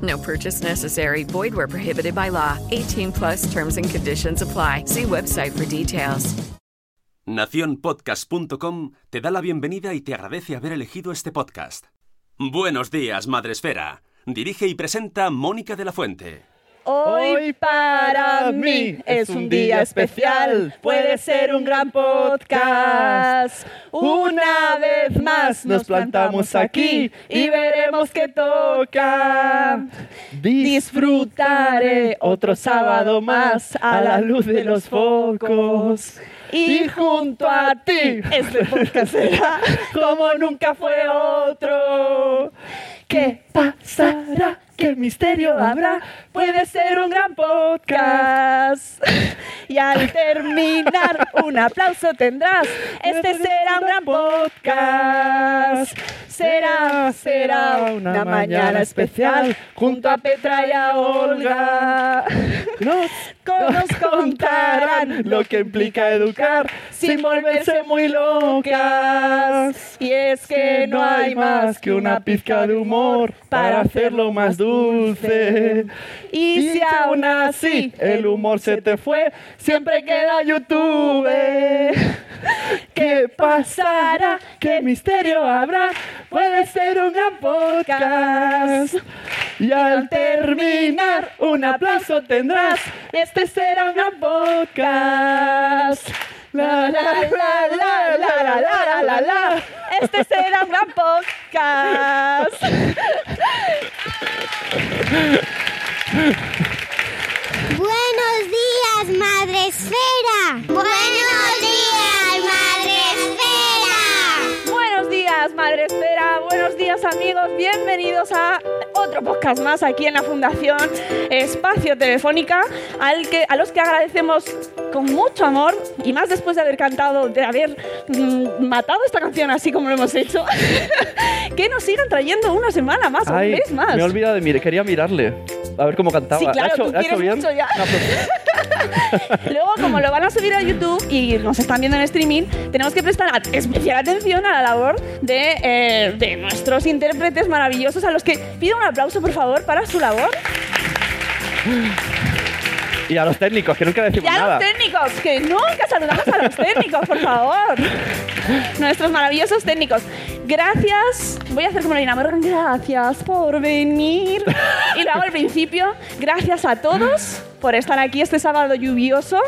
No purchase necessary. Void where prohibited by law. 18 plus terms and conditions apply. See website for details. Naciónpodcast.com te da la bienvenida y te agradece haber elegido este podcast. Buenos días, Madre Esfera. Dirige y presenta Mónica de la Fuente. Hoy para mí es un día especial, puede ser un gran podcast. Una vez más nos plantamos aquí y veremos qué toca. Disfrutaré otro sábado más a la luz de los focos. Y junto a ti, este podcast será como nunca fue otro. ¿Qué pasará? ¿Qué misterio habrá? Puede ser un gran podcast. Y al terminar, un aplauso tendrás. Este será un gran podcast. Será, será una mañana especial junto a Petra y a Olga. Nos, nos contarán lo que implica educar sin volverse muy locas. Y es que no hay más que una pizca de humor para hacerlo más dulce. Y si aún así el humor se te fue, siempre queda YouTube. ¿Qué pasará? ¿Qué misterio habrá? Puede ser un gran podcast. Y al terminar, un aplauso tendrás. Este será un gran podcast. La, la, la, la, la, la, la la la. Este será un gran podcast. Buenos días, Madre Esfera. Buenos días, Madre Esfera. Buenos días, Madre Esfera. Buenos días, amigos. Bienvenidos a otro podcast más aquí en la Fundación Espacio Telefónica, al que, a los que agradecemos con mucho amor y más después de haber cantado, de haber mm, matado esta canción así como lo hemos hecho, que nos sigan trayendo una semana más o un Ay, mes más. me he olvidado de mirar, quería mirarle. A ver cómo cantaba. Sí, claro, ¿Ha hecho, tú ha hecho bien? mucho ya. No, Luego, como lo van a subir a YouTube y nos están viendo en streaming, tenemos que prestar especial atención a la labor de, eh, de nuestros intérpretes maravillosos, a los que pido un aplauso, por favor, para su labor. Y a los técnicos, que nunca Y decimos a nada. los técnicos, que nunca saludamos a los técnicos, por favor. Nuestros maravillosos técnicos. Gracias. Voy a hacer como Lina Morgan. Gracias por venir. Y luego al principio, gracias a todos por estar aquí este sábado lluvioso,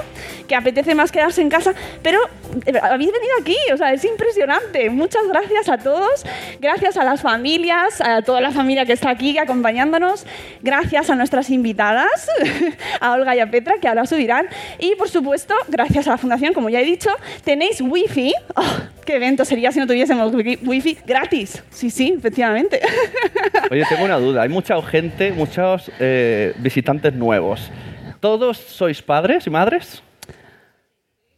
que apetece más quedarse en casa, pero eh, habéis venido aquí, o sea, es impresionante. Muchas gracias a todos, gracias a las familias, a toda la familia que está aquí acompañándonos, gracias a nuestras invitadas, a Olga y a Petra, que ahora subirán, y por supuesto, gracias a la Fundación, como ya he dicho, tenéis wifi. Oh, ¿Qué evento sería si no tuviésemos wi- wifi gratis? Sí, sí, efectivamente. Oye, tengo una duda. Hay mucha gente, muchos eh, visitantes nuevos. ¿Todos sois padres y madres?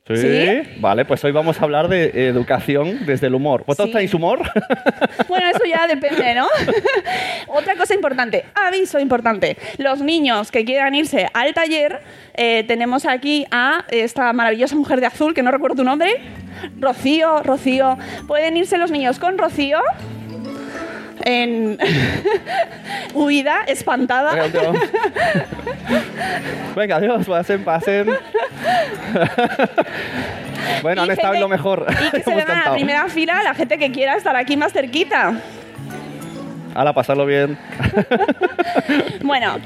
Sí. Vale, pues hoy vamos a hablar de educación desde el humor. ¿Vosotros Sí. tenéis humor? Bueno, eso ya depende, ¿no? Otra cosa importante, aviso importante. Los niños que quieran irse al taller, eh, tenemos aquí a esta maravillosa mujer de azul, que no recuerdo tu nombre. Rocío, Rocío. Pueden irse los niños con Rocío en huida, espantada. Venga, adiós, pasen, pasen. bueno, han Y estado en gente- lo mejor. Y que se vengan a la primera fila la gente que quiera estar aquí más cerquita. Hala, pasarlo bien. Bueno,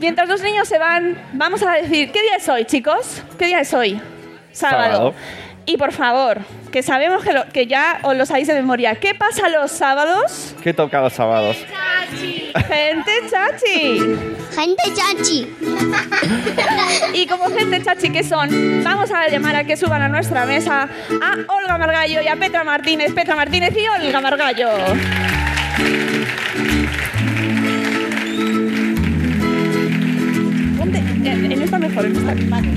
mientras los niños se van, vamos a decir, ¿qué día es hoy, chicos? ¿Qué día es hoy? Sábado. Sábado. Y por favor, que sabemos que, lo- que ya os lo sabéis de memoria. ¿Qué pasa los sábados? ¿Qué toca los sábados? Gente chachi. Gente chachi. Y como gente chachi que son, vamos a llamar a que suban a nuestra mesa a Olga Margallo y a Petra Martínez. Petra Martínez y Olga Margallo. Ponte, en, en esta mejor, en esta. Vale.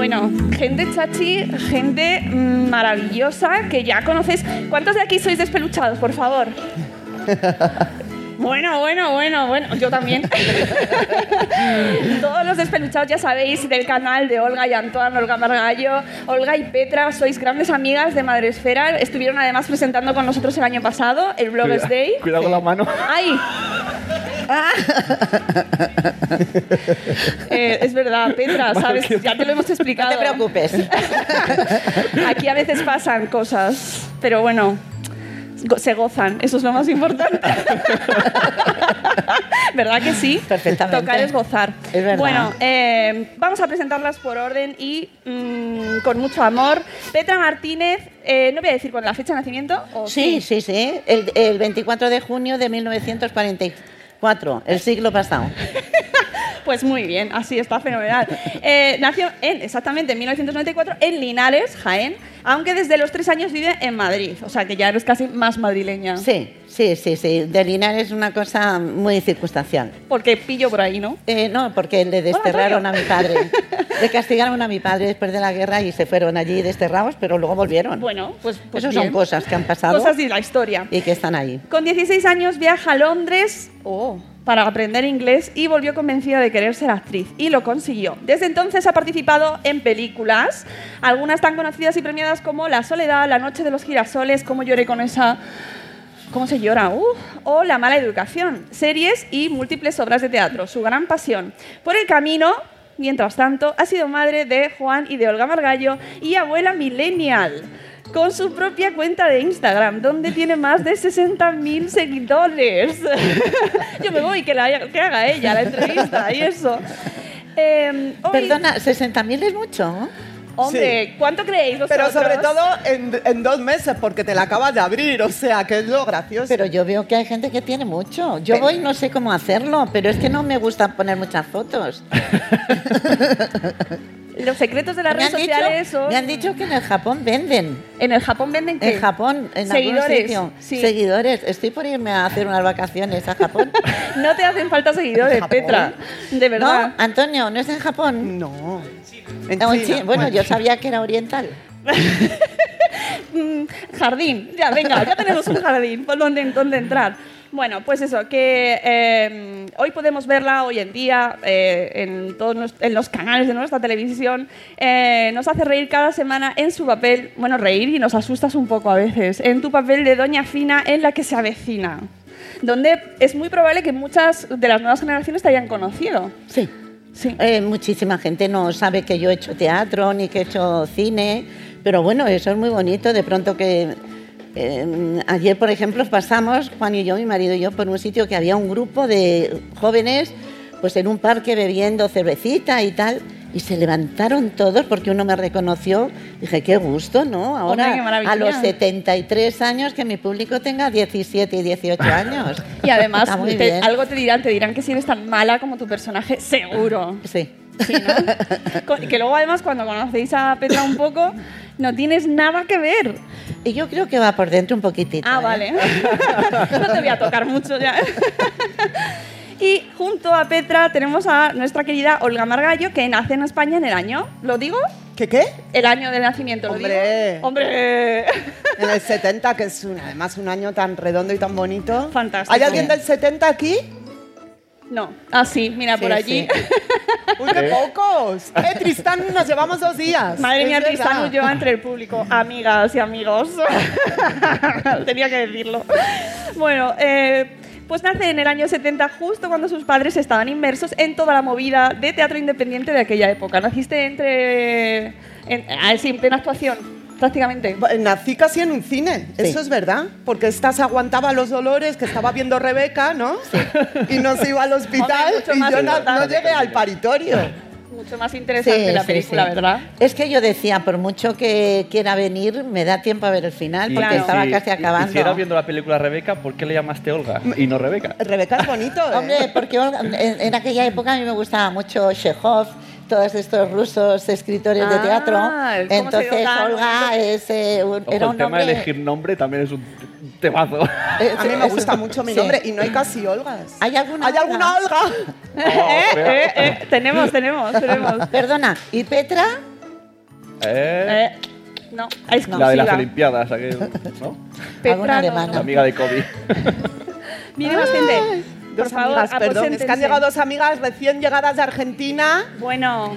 Bueno, gente chachi, gente maravillosa que ya conocéis. ¿Cuántos de aquí sois despeluchados, por favor? Bueno, bueno, bueno, bueno, yo también. Todos los despeluchados ya sabéis del canal de Olga y Antoine, Olga Margallo, Olga y Petra, sois grandes amigas de Madresfera. Estuvieron además presentando con nosotros el año pasado, el Bloggers Day. Cuidado con la mano. ¡Ay! Eh, es verdad, Petra, ¿sabes? Ya te lo hemos explicado. No te preocupes. Aquí a veces pasan cosas, pero bueno, go- se gozan, eso es lo más importante. ¿Verdad que sí? Perfectamente. Tocar es gozar. Es verdad. Bueno, eh, vamos a presentarlas por orden y mm, con mucho amor. Petra Martínez, eh, no voy a decir con la fecha de nacimiento. ¿o Sí, sí, sí. El, el 24 de junio de 1944, el siglo pasado. Pues muy bien, así está fenomenal. Eh, nació en, exactamente en 1994 en Linares, Jaén, aunque desde los tres años vive en Madrid, o sea que ya eres casi más madrileña. Sí, sí, sí, sí. De Linares es una cosa muy circunstancial. Porque pillo por ahí, ¿no? Eh, no, porque le desterraron a mi padre. Le castigaron a mi padre después de la guerra y se fueron allí desterrados, pero luego volvieron. Bueno, pues, pues Esas son cosas que han pasado Cosas de la historia. y que están ahí. Con 16 años viaja a Londres oh, para aprender inglés y volvió convencida de querer ser actriz. Y lo consiguió. Desde entonces ha participado en películas, algunas tan conocidas y premiadas como La Soledad, La Noche de los Girasoles, Cómo lloré con esa... ¿Cómo se llora? O La Mala Educación, series y múltiples obras de teatro, su gran pasión. Por el camino, mientras tanto, ha sido madre de Juan y de Olga Margallo y abuela millennial, con su propia cuenta de Instagram, donde tiene más de 60.000 seguidores. Yo me voy, que, la, que haga ella la entrevista y eso. Eh, hoy- Perdona, 60.000 es mucho. Hombre, ¿cuánto creéis Pero sobre todo en, en dos meses, porque te la acabas de abrir, o sea, que es lo gracioso. Pero yo veo que hay gente que tiene mucho. Yo voy no sé cómo hacerlo, pero es que no me gusta poner muchas fotos. Los secretos de las redes han, sociales dicho, son... me han dicho que en el Japón venden. En el Japón venden qué? En Japón, en algún Seguidores, sitio. sí. Seguidores. Estoy por irme a hacer unas vacaciones a Japón. No te hacen falta seguidores. Petra. De verdad. ¿No? Antonio, ¿no es en Japón? No. En No, en China. China. Bueno, yo sabía que era oriental. Mm, jardín. Ya, venga, ya tenemos un jardín por donde, donde entrar. Bueno, pues eso, que eh, hoy podemos verla hoy en día eh, en todos los, en los canales de nuestra televisión. Eh, nos hace reír cada semana en su papel, bueno, reír y nos asustas un poco a veces, en tu papel de Doña Fina en la que se avecina, donde es muy probable que muchas de las nuevas generaciones te hayan conocido. Sí. Sí. Eh, muchísima gente no sabe que yo he hecho teatro ni que he hecho cine, pero bueno, eso es muy bonito. De pronto que eh, ayer, por ejemplo, pasamos, Juan y yo, mi marido y yo, por un sitio que había un grupo de jóvenes pues en un parque bebiendo cervecita y tal. Y se levantaron todos porque uno me reconoció. Dije, qué gusto, ¿no? Ahora, a los 73 años, que mi público tenga 17 y 18 años. Y además, te- algo te dirán, te dirán que si eres tan mala como tu personaje, seguro. Sí. Sí, ¿no? Que luego además cuando conocéis a Petra un poco, no tienes nada que ver. Y yo creo que va por dentro un poquitito. Ah, ¿eh? vale. No te voy a tocar mucho ya. Y junto a Petra tenemos a nuestra querida Olga Margallo, que nace en España en el año, ¿lo digo? ¿Qué qué? El año de nacimiento, ¿lo Hombre. digo? ¡Hombre! En el 70, que es un- además un año tan redondo y tan bonito. Fantástico. ¿Hay alguien del 70 aquí? No. Ah, sí, mira, por allí. sí. ¡Uy, qué pocos! ¡Eh, Tristán, nos llevamos dos días! Madre mía. Tristán huyó entre el público. Amigas y amigos. Tenía que decirlo. Bueno, eh, pues nace en el año 70, justo cuando sus padres estaban inmersos en toda la movida de teatro independiente de aquella época. Naciste entre. En, ah, sí, en plena actuación, prácticamente. Nací casi en un cine, Sí. eso es verdad. Porque esta se aguantaba los dolores que estaba viendo Rebeca, ¿no? Y no se iba al hospital Hombre, mucho y más yo no, no llegué al paritorio. mucho más interesante Sí, la sí, película, sí. ¿verdad? Es que yo decía, por mucho que quiera venir, me da tiempo a ver el final, Y- porque Claro. estaba si casi acabando. hicieras viendo la película Rebeca, ¿por qué le llamaste Olga y no Rebeca? Rebeca es bonito, ¿eh? Hombre, porque Olga- en, en aquella época a mí me gustaba mucho Chekhov, todos estos rusos escritores de Ah, teatro. ¿cómo se Entonces llama? Olga es, eh, un- Ojo, era el tema de elegir nombre también es un temazo. A mí me es- gusta mucho mi sí. nombre y no hay casi Olgas. ¿Hay alguna ¿Hay alguna Olga? Eh, eh, eh, tenemos, tenemos, tenemos. Perdona, ¿y Petra? Eh, Eh, no, exclusiva. la de las Olimpiadas, aquel, ¿no? Petra, no. La amiga de Kobe. Viene más gente. Por Dos favor, amigas, perdón, es que han llegado dos amigas recién llegadas de Argentina. Bueno,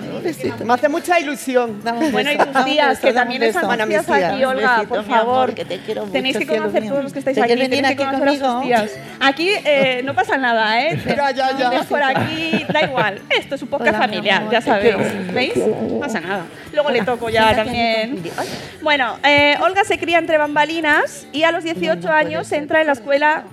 Me hace mucha ilusión. Dame bueno, y tus tías, que también están Bueno, tías aquí. Olga, por favor. que te quiero Tenéis que conocer todos los que estáis ¿Te aquí, tenéis que aquí conocer a sus conmigo? tías. Aquí eh, no pasa nada, ¿eh? Ya, ya, ya. Por aquí, da igual. Esto es un podcast familiar, ya sabéis. ¿Veis? No pasa nada. Luego le toco ya también. Bueno, eh, Olga se cría entre bambalinas y a los 18 No, no puede años entra en la escuela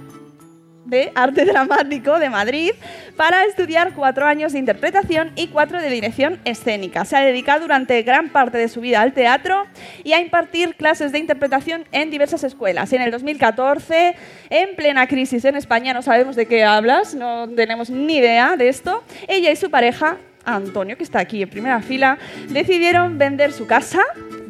de arte dramático de Madrid para estudiar cuatro años de interpretación y cuatro de dirección escénica. Se ha dedicado durante gran parte de su vida al teatro y a impartir clases de interpretación en diversas escuelas. En el 2014, en plena crisis en España, no sabemos de qué hablas, no tenemos ni idea de esto, ella y su pareja Antonio, que está aquí en primera fila, decidieron vender su casa,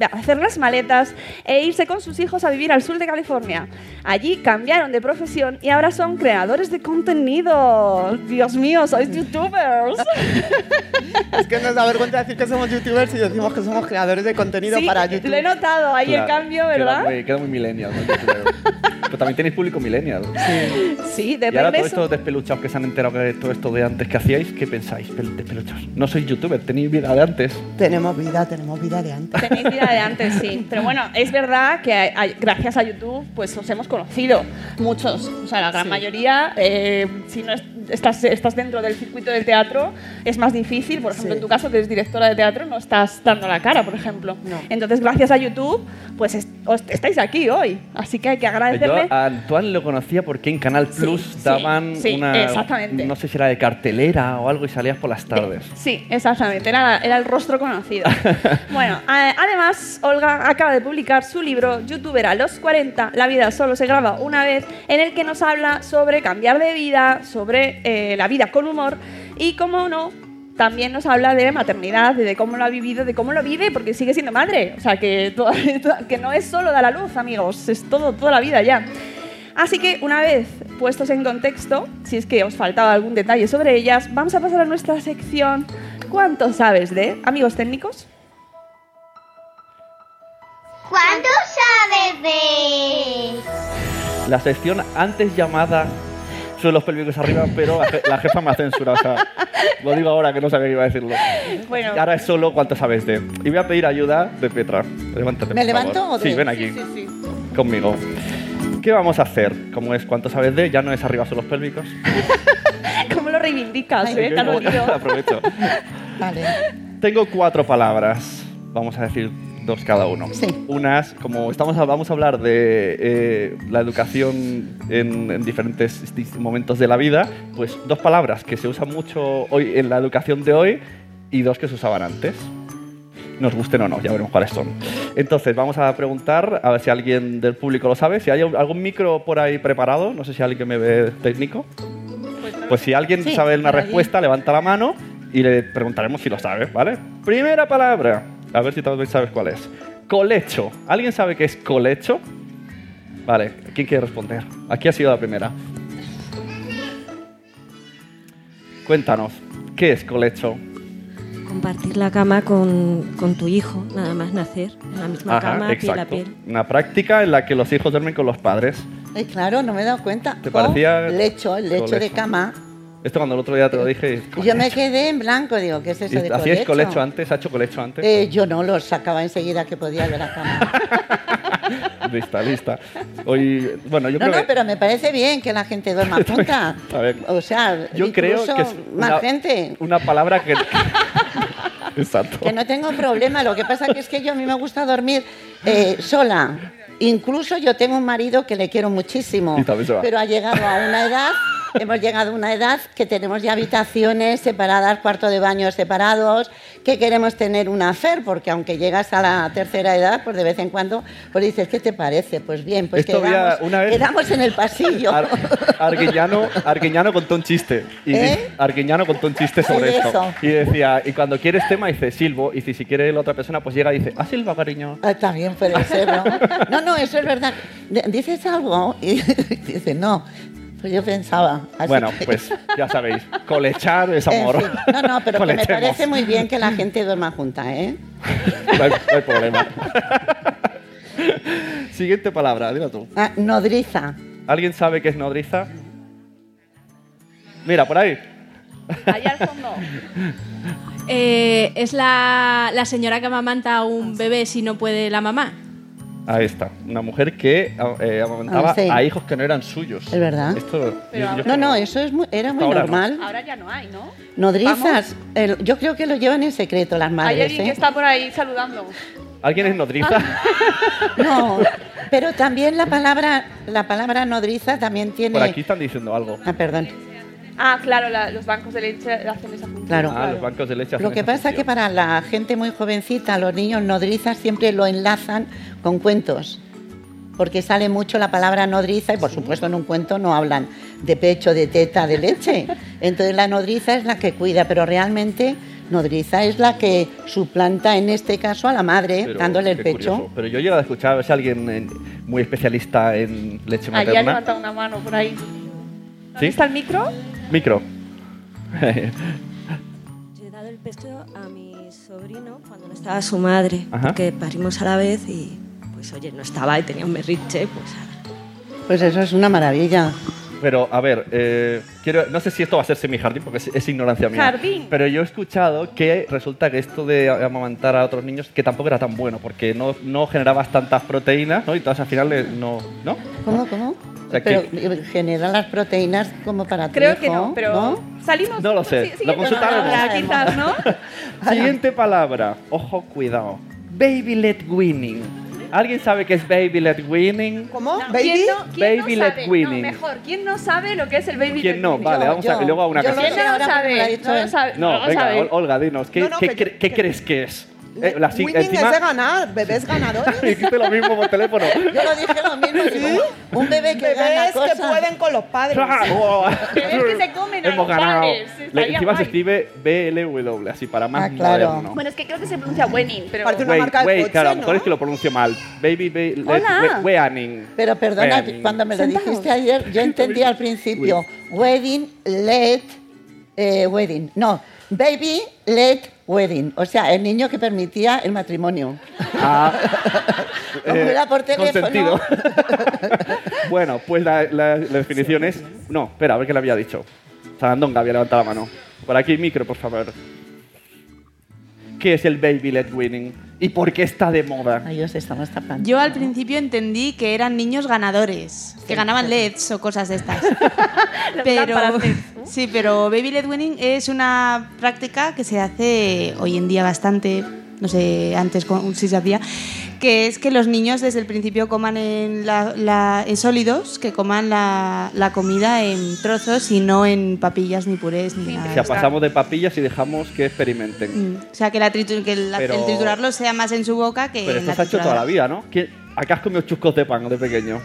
hacer las maletas e irse con sus hijos a vivir al sur de California. Allí cambiaron de profesión y ahora son creadores de contenido. Dios mío, sois youtubers. Es que nos da vergüenza decir que somos youtubers y decimos que somos creadores de contenido Sí, para YouTube. lo he notado ahí el Claro, cambio, Queda ¿verdad? muy, queda muy millennial. ¿no? Pero también tenéis público millennial. Sí, Y ahora depende todos estos despeluchados que se han enterado de todo esto de antes que hacíais, ¿qué pensáis? Pel- Despeluchados. No sois youtuber, tenéis vida de antes. Tenemos vida, tenemos vida de antes. Tenéis vida de antes, sí. Pero bueno, es verdad que a- a- gracias a YouTube pues os hemos conocido. Muchos, o sea, la gran mayoría. eh, si no es- estás, estás dentro del circuito del teatro, es más difícil. Por ejemplo, Sí. en tu caso, que eres directora de teatro, no estás dando la cara, por ejemplo. No. Entonces, gracias a YouTube, pues est- os- estáis aquí hoy. Así que hay que Yo agradecerle. a Antoine lo conocía porque en Canal Sí, Plus sí, daban sí, una. exactamente. No sé si era de cartelera o algo y salías por las tardes. Sí, exactamente, era, era el rostro conocido. bueno, a- Olga acaba de publicar su libro Youtuber a los 40, La vida solo se graba una vez, en el que nos habla sobre cambiar de vida, sobre eh, la vida con humor y, como no, también nos habla de maternidad, de cómo lo ha vivido, de cómo lo vive, porque sigue siendo madre. O sea, que, que no es solo dar a luz, amigos, es todo, toda la vida ya. Así que una vez puestos en contexto, si es que os faltaba algún detalle sobre ellas, vamos a pasar a nuestra sección ¿Cuánto sabes de amigos técnicos? ¿Cuánto sabes de...? La sección antes llamada suelos pélvicos arriba, pero la je- la jefa me ha censurado. O sea, lo digo ahora que no sabía que iba a decirlo. Bueno, Y ahora es solo cuánto sabes de. Y voy a pedir ayuda de Petra. Levántate. ¿Me por levanto favor. o de- Sí, ven aquí. sí, sí. Conmigo. ¿Qué vamos a hacer? Como es cuánto sabes de, ya no es arriba suelos pélvicos. ¿Cómo lo reivindicas, Ay, eh? Te. Aprovecho. Vale. Tengo cuatro palabras. Vamos a decir dos cada uno. Sí. Unas, como estamos, vamos a hablar de eh, la educación en, en diferentes momentos de la vida, pues dos palabras que se usan mucho hoy en la educación de hoy y dos que se usaban antes. Nos gusten o no, ya veremos cuáles son. Entonces, vamos a preguntar, a ver si alguien del público lo sabe. Si hay algún micro por ahí preparado, no sé si alguien me ve técnico. Pues si alguien Sí, sabe una respuesta, levanta la mano y le preguntaremos si lo sabe, ¿vale? Primera palabra. A ver si todos sabes cuál es. Colecho. ¿Alguien sabe qué es colecho? Vale, ¿quién quiere responder? Aquí ha sido la primera. Cuéntanos, ¿qué es colecho? Compartir la cama con, con tu hijo, nada más nacer, en la misma Ajá, cama, piel a exacto. piel. Una práctica en la que los hijos duermen con los padres. Eh, claro, no me he dado cuenta. ¿Te parecía lecho, el lecho de cama. Esto cuando el otro día te lo dije. Y Yo me quedé en blanco, digo, ¿qué es eso ¿Y de ¿Hacíais colecho? colecho antes? ¿Ha hecho colecho antes? Eh, yo no, lo sacaba enseguida que podía de la cama. Lista, lista. Hoy, bueno, yo No, creo no, que- pero me parece bien que la gente duerma junta. A ver, O sea, yo creo que es más una, gente. una palabra que... Exacto. Que no tengo problema, lo que pasa que es que yo a mí me gusta dormir eh, sola. Incluso yo tengo un marido que le quiero muchísimo, pero ha llegado a una edad hemos llegado a una edad que tenemos ya habitaciones separadas, cuarto de baño separados, que queremos tener una fer, porque aunque llegas a la tercera edad, pues de vez en cuando, pues dices, ¿qué te parece? Pues bien, pues Esto quedamos, una vez- quedamos en el pasillo. Ar- Arguiñano, Arguiñano contó un chiste. Y ¿Eh? Arguiñano contó un chiste sobre ¿Qué es esto. eso? Y decía, y cuando quieres tema, dice silbo. Y si, si quiere la otra persona, pues llega y dice, ¿ah, silba, cariño? Ah, también puede ser, ¿no? No, no, eso es verdad. ¿Dices algo? Y dice, no. Pues yo pensaba. así Bueno, que- pues ya sabéis, colechar es En amor. fin, No, no, pero que me parece muy bien que la gente duerma junta, ¿eh? No hay, no hay problema. Siguiente palabra, dila tú. Ah, nodriza. ¿Alguien sabe qué es nodriza? Mira, por ahí. Allá al fondo. Eh, es la, la señora que amamanta a un bebé si no puede la mamá. Ahí está. Una mujer que eh, amamantaba Ah, a hijos que no eran suyos. Es verdad. Esto, yo- yo- No, no, eso es muy- era muy Ahora no. normal. Ahora ya no hay, ¿no? Nodrizas, el- yo creo que lo llevan en secreto las Hay madres, alguien que ¿eh? está por ahí saludando. ¿Alguien es nodriza? No, pero también la palabra, la palabra nodriza también tiene... Por aquí están diciendo algo. Ah, perdón. Ah, claro, la- los bancos de leche hacen esa función. Claro. Ah, los bancos de leche hacen Lo que esa pasa es que para la gente muy jovencita, los niños nodrizas siempre lo enlazan con cuentos. Porque sale mucho la palabra nodriza y por supuesto en un cuento no hablan de pecho, de teta, de leche. Entonces la nodriza es la que cuida, pero realmente nodriza es la que suplanta en este caso a la madre Pero, dándole el pecho. curioso. Pero yo he llegado a escuchar a ver si alguien eh, muy especialista en leche materna. levantado una mano por ahí. ¿Dónde ¿Sí? está el micro? Micro. Yo he dado el pecho a mi sobrino cuando no estaba su madre, porque parimos a la vez y, pues oye, no estaba y tenía un berriche, pues. Pues eso es una maravilla. Pero, a ver, eh, quiero, no sé si esto va a ser semijardín porque es, es ignorancia mía. Jardín. Pero yo he escuchado que resulta que esto de amamantar a otros niños que tampoco era tan bueno porque no, no generabas tantas proteínas, ¿no? Y entonces al final eh, no, ¿no? ¿Cómo, cómo? Sea, pero que- eh, genera las proteínas como para tu Creo que hijo, no, pero salimos. No lo sé, lo consultaremos. quizás, ¿no? Siguiente palabra. Ojo, cuidado. Baby led winning. ¿Alguien sabe qué es baby led winning? ¿Cómo? No, ¿Baby? ¿Quién no, quién Baby no led sabe? winning. No, mejor, ¿quién no sabe lo que es el baby ¿Quién led no? winning? Vale, vamos a yo. y luego a una Yo ¿Quién no lo sabe? No lo él. sabe. No, lo venga, Olga, dinos. ¿Qué, No, no, qué que cre- qué crees que es? Eh, la Winning encima- es de ganar, bebés ganadores. Dijiste lo mismo por teléfono. Yo lo dije lo mismo. digo, un bebé que gana Bebés que cosas. pueden con los padres. Bebés que se comen a Hemos los ganado. padres, Le- estaría encima se escribe BLW, así para más Ah, claro. moderno. Bueno, es que creo que se pronuncia winning, pero... Parece una Wait, marca de wait, coche, claro, a lo mejor ¿no? es que lo pronuncio mal. Baby, baby, weaning. Pero perdona, cuando me lo dijiste ayer, yo entendí al principio wedding, let, eh, wedding. No, baby, let, wedding. O sea, el niño que permitía el matrimonio. Ah, Como era por teléfono. bueno, pues la, la- la definición es... No, espera, a ver qué le había dicho. Sarandonga había levantado la mano. Por aquí, micro, por favor. ¿Qué es el baby led winning? ¿Y por qué está de moda? Ay. Yo al principio entendí que eran niños ganadores, que ganaban LEDs o cosas de estas. pero sí, pero baby led winning es una práctica que se hace hoy en día bastante, no sé, antes con- si se hacía, que es que los niños desde el principio coman en, la- la- en sólidos, que coman la, la comida en trozos y no en papillas ni purés ni nada. O de sea, pasamos de papillas y dejamos que experimenten. Mm, O sea, que, la tritu- que la- Pero- el triturarlo sea más en su boca que Pero en esto la se ha hecho toda la vida, ¿no? ¿Quién- ¿Acá has comido chuscos de pan de pequeño?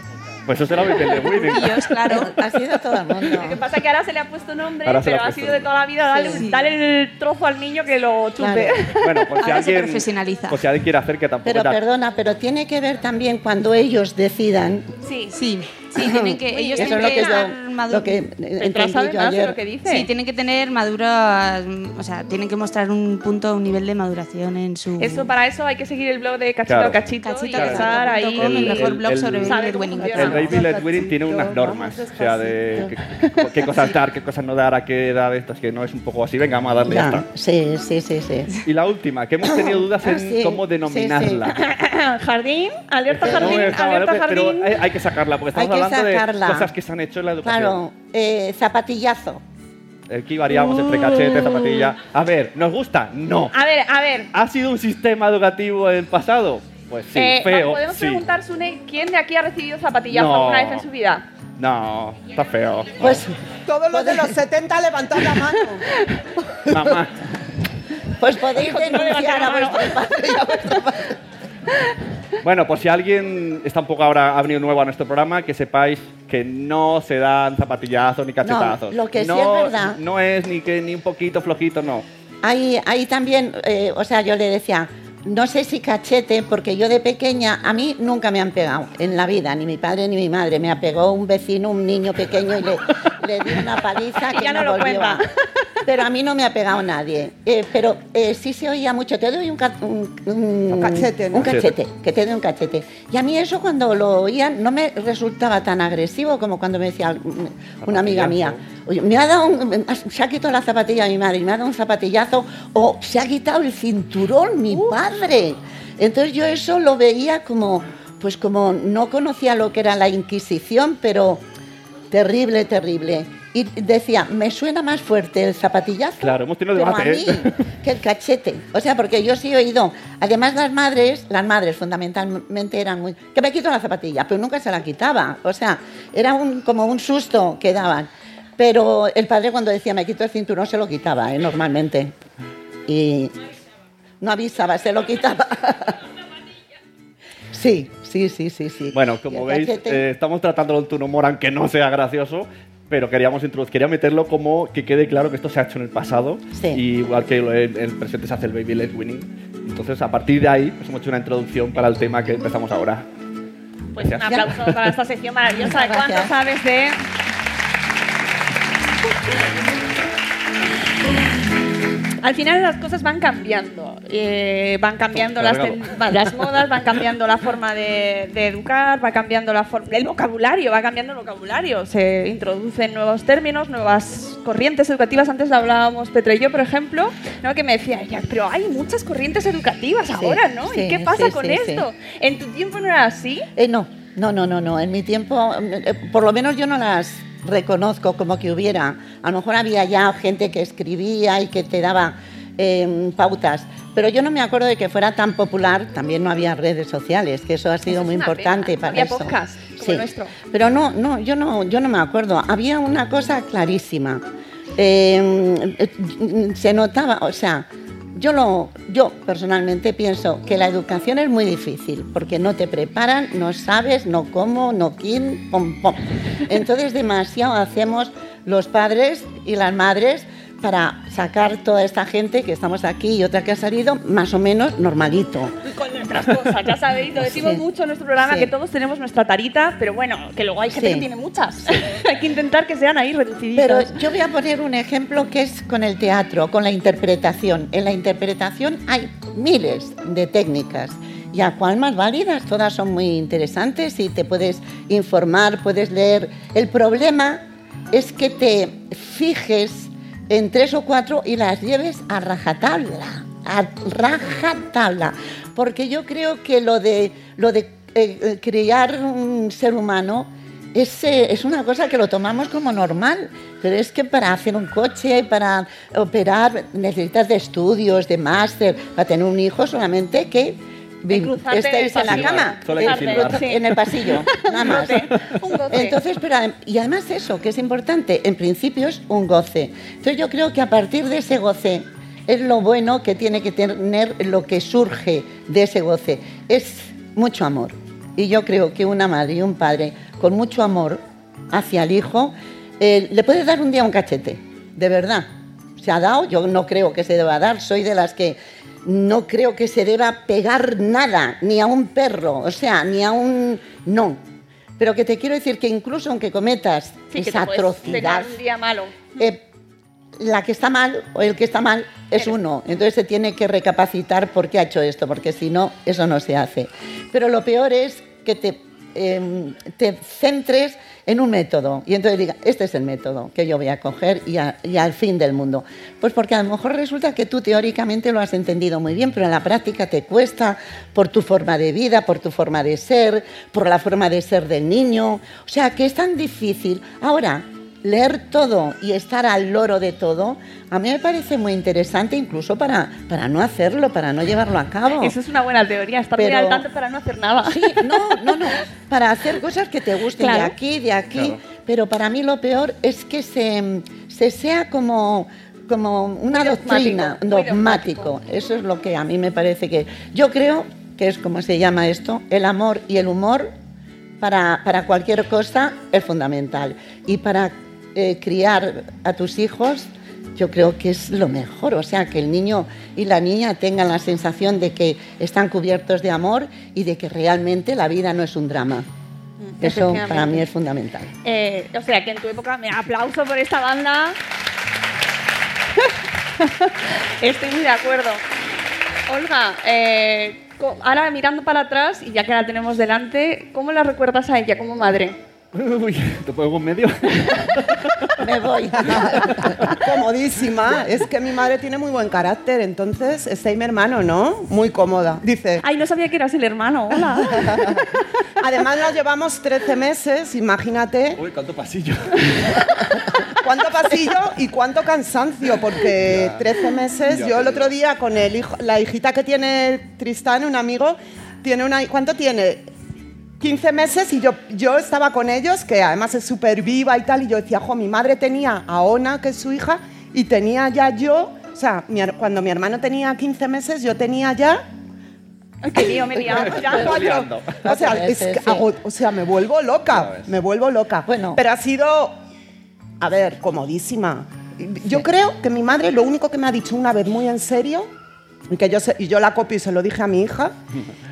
Pues eso será baby led winning. Pillos, claro. Ha sido todo el mundo. Lo que pasa es que ahora se le ha puesto nombre, Ahora pero ha ha sido de toda la vida darle, Sí. darle el trozo al niño que lo chupe. Claro. Bueno, por si Ahora alguien... profesionaliza. Por si alguien quiere hacer que tampoco... Pero da- perdona, pero tiene que ver también cuando ellos decidan. Sí. Sí, sí, tienen que, ellos Eso tienen es lo que que, yo, estar maduros. lo que eh, yo ayer. lo que dice. Sí, tienen que tener maduras, o sea, tienen que mostrar un punto, un nivel de maduración en su... Eso, para eso hay que seguir el blog de Cachito Claro. a Cachito, Cachito y empezar ahí. el mejor blog el- sobre winning. El Baby Led Winning tiene unas normas, o sea, de qué, cosas dar, qué cosas no dar, a qué edad estas, que no es un poco así, venga, vamos a darle ya está. sí, sí, sí, sí. Y la última, que hemos tenido dudas en Ah, sí, cómo sí, denominarla. jardín, alerta jardín, alerta pero jardín. hay, hay que sacarla, porque estamos hablando sacarla. de cosas que se han hecho en la educación. Claro, eh, zapatillazo. Aquí variamos entre cachete, zapatilla. A ver, ¿nos gusta? No. A ver, a ver, ¿Ha sido un sistema educativo en el pasado? Pues sí, Eh, feo. ¿Podemos sí. preguntar, Sune, quién de aquí ha recibido zapatillas No. alguna vez en su vida? No, está feo. Pues todos los de los 70 levantad la mano. Mamá. Pues podéis denunciar a vuestro padre y a vuestra madre. Bueno, por si alguien está un poco ahora ha venido nuevo a nuestro programa, que sepáis que no se dan zapatillazos ni cachetazos. lo que sí No- es verdad- No es ni que ni un poquito flojito, no. Ahí, ahí también, eh, o sea, yo le decía, no sé si cachete, porque yo de pequeña, a mí nunca me han pegado en la vida, ni mi padre ni mi madre. Me apegó un vecino, un niño pequeño, y le, le di una paliza que ya no lo volvió a- Pero a mí no me ha pegado nadie. Eh, pero eh, sí se oía mucho, te doy un, ca- un, un- Un cachete, ¿no? un cachete, que te doy un cachete. Y a mí eso cuando lo oían no me resultaba tan agresivo como cuando me decía una amiga mía, Oye, me ha dado un- se ha quitado la zapatilla a mi madre, y me ha dado un zapatillazo, o se ha quitado el cinturón mi padre. Entonces yo eso lo veía como, pues como no conocía lo que era la Inquisición, pero terrible, terrible. Y decía, me suena más fuerte el zapatillazo Claro, hemos tenido pero debate, a mí ¿eh? que el cachete. O sea, porque yo sí he oído. Además, las madres, las madres fundamentalmente eran muy. que me quito la zapatilla, pero nunca se la quitaba. O sea, era un, como un susto que daban. Pero el padre, cuando decía me quito el cinturón, se lo quitaba, ¿eh? normalmente. Y no avisaba, se lo quitaba. sí, sí, sí, sí, sí. Bueno, como veis, eh, estamos tratándolo en tu humor, aunque no sea gracioso, pero queríamos introducir, quería meterlo como que quede claro que esto se ha hecho en el pasado, Sí. y igual que lo- en el presente se hace el baby led winning. Entonces, a partir de ahí, pues hemos hecho una introducción para el tema que empezamos ahora. Pues un Gracias. aplauso para esta sección maravillosa. ¿De cuánto sabes de...? Al final las cosas van cambiando. Eh, van cambiando las, las modas, van cambiando la forma de, de educar, va cambiando la forma, el vocabulario, va cambiando el vocabulario. Se introducen nuevos términos, nuevas corrientes educativas. Antes hablábamos Petra y yo, por ejemplo, ¿no? que me decía, "Ya, pero hay muchas corrientes educativas Sí, ahora, ¿no? sí, ¿Y qué pasa sí, con sí, esto? ¿En tu tiempo no era así? Eh, no, no, no, no, no. En mi tiempo, eh, por lo menos yo no las reconozco como que hubiera. A lo mejor había ya gente que escribía y que te daba eh, pautas, pero yo no me acuerdo de que fuera tan popular. También no había redes sociales, que eso ha sido Eso muy importante pena. para Había eso. podcast como Sí. el nuestro. Pero no, no, yo no, yo no me acuerdo. Había una cosa clarísima. Eh, se notaba, o sea, yo lo, yo personalmente pienso que la educación es muy difícil porque no te preparan, no sabes, no cómo, no quién, pom, pom. Entonces demasiado hacemos los padres y las madres para sacar toda esta gente que estamos aquí y otra que ha salido más o menos normalito. Y con nuestras cosas, ya sabéis, lo decimos Sí. mucho en nuestro programa, Sí. que todos tenemos nuestra tarita, pero bueno, que luego hay gente Sí. que tiene muchas. hay que intentar que sean ahí reduciditos. Pero yo voy a poner un ejemplo que es con el teatro, con la interpretación. En la interpretación hay miles de técnicas. Y a cuál más válidas, todas son muy interesantes y te puedes informar, puedes leer. El problema es que te fijes en tres o cuatro y las lleves a rajatabla, a rajatabla. Porque yo creo que lo de, lo de eh, eh, criar un ser humano es, es una cosa que lo tomamos como normal, pero es que para hacer un coche, para operar, necesitas de estudios, de máster, para tener un hijo solamente que estéis en en la cama, en el pasillo, nada más. Un goce. Entonces, pero, y además eso, que es importante, en principio es un goce. Entonces yo creo que a partir de ese goce es lo bueno que tiene que tener lo que surge de ese goce. Es mucho amor. Y yo creo que una madre y un padre con mucho amor hacia el hijo eh, le puede dar un día un cachete, de verdad. Se ha dado, yo no creo que se deba dar, soy de las que no creo que se deba pegar nada, ni a un perro, o sea, ni a un... No. Pero que te quiero decir que incluso aunque cometas Sí, que esa atrocidad, un día malo. eh, la que está mal o el que está mal es uno. Entonces se tiene que recapacitar por qué ha hecho esto, porque si no, eso no se hace. Pero lo peor es que te, eh, te centres en un método y entonces diga, este es el método que yo voy a coger y, a- y al fin del mundo. Pues porque a lo mejor resulta que tú teóricamente lo has entendido muy bien, pero en la práctica te cuesta por tu forma de vida, por tu forma de ser, por la forma de ser del niño. O sea, que es tan difícil. Ahora, leer todo y estar al loro de todo, a mí me parece muy interesante incluso para, para no hacerlo, para no llevarlo a cabo. Eso es una buena teoría, estar muy Pero- al tanto para no hacer nada. Sí, no, no, no. Para hacer cosas que te gusten de aquí, de aquí. Claro. Pero para mí lo peor es que se, se sea como, como una Muy doctrina, dogmático, muy dogmático. Eso es lo que a mí me parece que. Yo creo que es como se llama esto: el amor y el humor para, para cualquier cosa es fundamental. Y para eh, criar a tus hijos, yo creo que es lo mejor. O sea, que el niño y la niña tengan la sensación de que están cubiertos de amor y de que realmente la vida no es un drama. Eso para mí es fundamental. Eh, o sea, que en tu época me aplauso por esta banda. Estoy muy de acuerdo. Olga, eh, ahora mirando para atrás, y ya que la tenemos delante, ¿cómo la recuerdas a ella como madre? Uy, ¿te pongo medio? Me voy. Comodísima. Es que mi madre tiene muy buen carácter, entonces está ahí mi hermano, ¿no? Muy cómoda. Dice. Ay, no sabía que eras el hermano. Hola. Además nos llevamos 13 meses, imagínate. Uy, cuánto pasillo. cuánto pasillo y cuánto cansancio, porque Ya. 13 meses, Ya yo el otro día con el hijo, la hijita que tiene Tristán, un amigo, tiene una, ¿cuánto tiene? 15 meses y yo, yo estaba con ellos, que además es súper viva y tal, y yo decía, jo, mi madre tenía a Ona, que es su hija, y tenía ya yo, o sea, mi cuando mi hermano tenía 15 meses, yo tenía ya... Ay, qué lío, me. Ya cuatro. O sea, es que hago- o sea, me vuelvo loca, me vuelvo loca. Bueno. Pero ha sido, a ver, comodísima. Yo creo que mi madre lo único que me ha dicho una vez muy en serio, y que yo, se- y yo la copio y se lo dije a mi hija,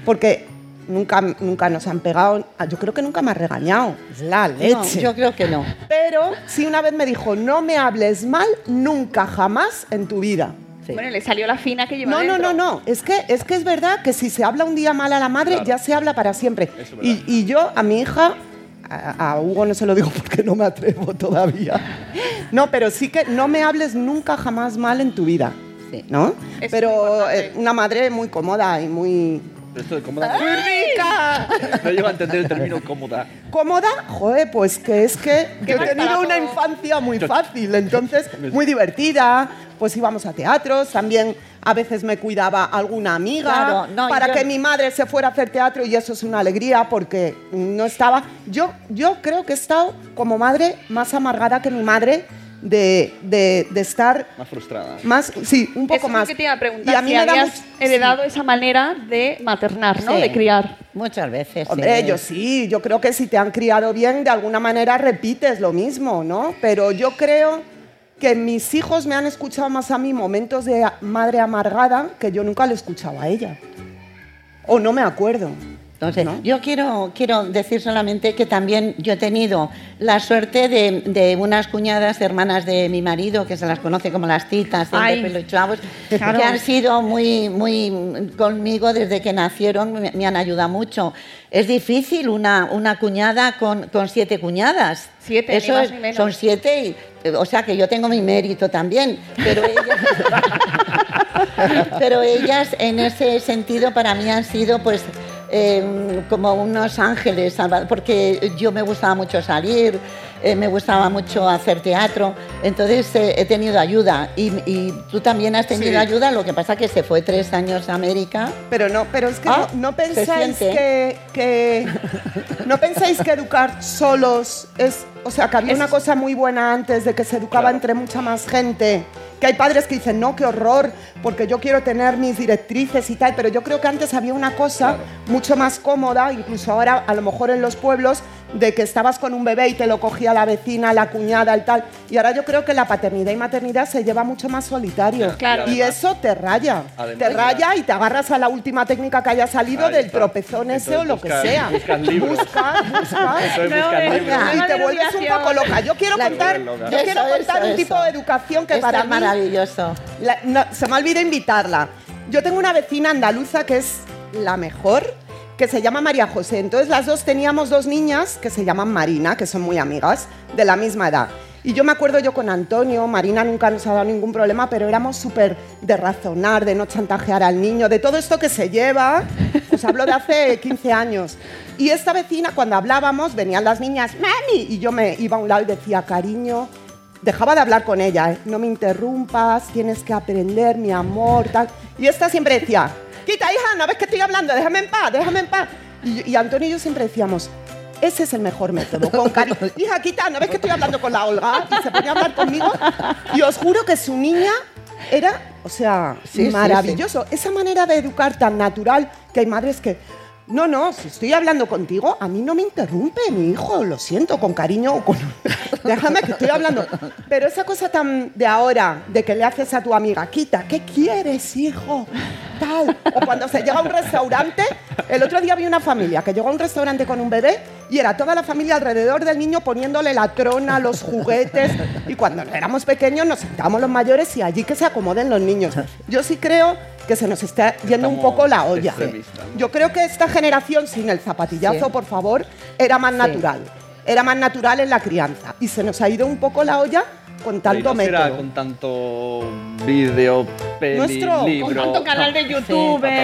porque nunca, nunca nos han pegado, yo creo que nunca me ha regañado. Es la leche. No, yo creo que no. Pero sí una vez me dijo, no me hables mal nunca jamás en tu vida. Bueno, le salió la fina que lleva No, no, dentro. no, no. Es que, es que es verdad que si se habla un día mal a la madre, Claro. ya se habla para siempre. Y, y yo a mi hija, a, a Hugo no se lo digo porque no me atrevo todavía. No, pero sí que no me hables nunca jamás mal en tu vida. Sí. ¿No? Es pero eh, una madre muy cómoda y muy. Esto de cómoda. ¡Muy rica! No llego a entender el término cómoda. ¿Cómoda? Joder, pues que es que yo he tenido una infancia muy fácil, entonces muy divertida. Pues íbamos a teatros, también a veces me cuidaba alguna amiga Claro, no, para yo- que mi madre se fuera a hacer teatro y eso es una alegría porque no estaba. Yo, yo creo que he estado como madre más amargada que mi madre de, de- de estar Más frustrada. más, sí, un poco Eso es más. lo que te iba a preguntar, Y a mí si me da habías mucho- heredado esa manera de maternar, ¿no? Sí. De criar. Muchas veces. Hombre, sí. yo sí, yo creo que si te han criado bien, de alguna manera repites lo mismo, ¿no? Pero yo creo que mis hijos me han escuchado más a mí momentos de madre amargada que yo nunca le escuchaba a ella. O no me acuerdo. Entonces, ¿no? yo quiero, quiero decir solamente que también yo he tenido la suerte de, de unas cuñadas hermanas de mi marido, que se las conoce como las titas, de Ay, pelo y chavos, claro. que han sido muy, muy conmigo desde que nacieron, me, me han ayudado mucho. Es difícil una, una cuñada con, con siete cuñadas. Siete, ni Eso más es- ni menos. son siete, y, eh, o sea que yo tengo mi mérito también, pero ellas, pero ellas en ese sentido para mí han sido pues eh, como unos ángeles, porque yo me gustaba mucho salir, eh, me gustaba mucho hacer teatro, entonces eh, he tenido ayuda y, y tú también has tenido Sí. ayuda, lo que pasa que se fue tres años a América. Pero no, pero es que Ah, no, pensáis que- no pensáis que educar solos es, o sea, que había Es- una cosa muy buena antes de que se educaba Claro. entre mucha más gente. Que hay padres que dicen, no, qué horror, porque yo quiero tener mis directrices y tal, pero yo creo que antes había una cosa Claro. mucho más cómoda, incluso ahora a lo mejor en los pueblos, de que estabas con un bebé y te lo cogía la vecina, la cuñada, el tal. Y ahora yo creo que la paternidad y maternidad se lleva mucho más solitario. Claro. Y eso te raya. Además, te raya y te agarras a la última técnica que haya salido del está. tropezón ese Entonces o lo que sea. buscas libros. Buscas, libros. Y te vuelves un denominación. poco loca. Yo quiero La- contar, yo quiero Eso, contar eso, un tipo eso. de educación que Esto para es mí maravilloso. la- no, se me olvida invitarla. Yo tengo una vecina andaluza que es la mejor, que se llama María José. Entonces las dos teníamos dos niñas que se llaman Marina, que son muy amigas, de la misma edad. Y yo me acuerdo yo con Antonio, Marina nunca nos ha dado ningún problema, pero éramos súper de razonar, de no chantajear al niño, de todo esto que se lleva Os hablo de hace 15 años. Y esta vecina, cuando hablábamos, venían las niñas, ¡Mami! Y yo me iba a un lado y decía, cariño, dejaba de hablar con ella, ¿eh? no me interrumpas, tienes que aprender, mi amor, tal. Y esta siempre decía, quita, hija, no ves que estoy hablando, déjame en paz, déjame en paz. Y, y Antonio y yo siempre decíamos, ese es el mejor método, con cariño. Hija, quita, no ves que estoy hablando con la Olga y se ponía a hablar conmigo. Y os juro que su niña era, o sea, Sí, sí, maravilloso. Esa manera de educar tan natural que hay madres que, no, no, si estoy hablando contigo, a mí no me interrumpe mi hijo, lo siento, con cariño o con... Déjame que estoy hablando. Pero esa cosa tan de ahora, de que le haces a tu amiga, quita, ¿qué quieres, hijo? Tal. O cuando se llega a un restaurante, el otro día vi una familia que llegó a un restaurante con un bebé y era toda la familia alrededor del niño poniéndole la trona, los juguetes. Y cuando éramos pequeños nos sentábamos los mayores y allí que se acomoden los niños. Yo sí creo que se nos está yendo un poco la olla. Yo creo que esta generación sin el zapatillazo, Sí. por favor, era más Sí. natural. Era más natural en la crianza. Y se nos ha ido un poco la olla con tanto no será método. con tanto vídeo, peli, Nuestro- con. Tanto canal de YouTube.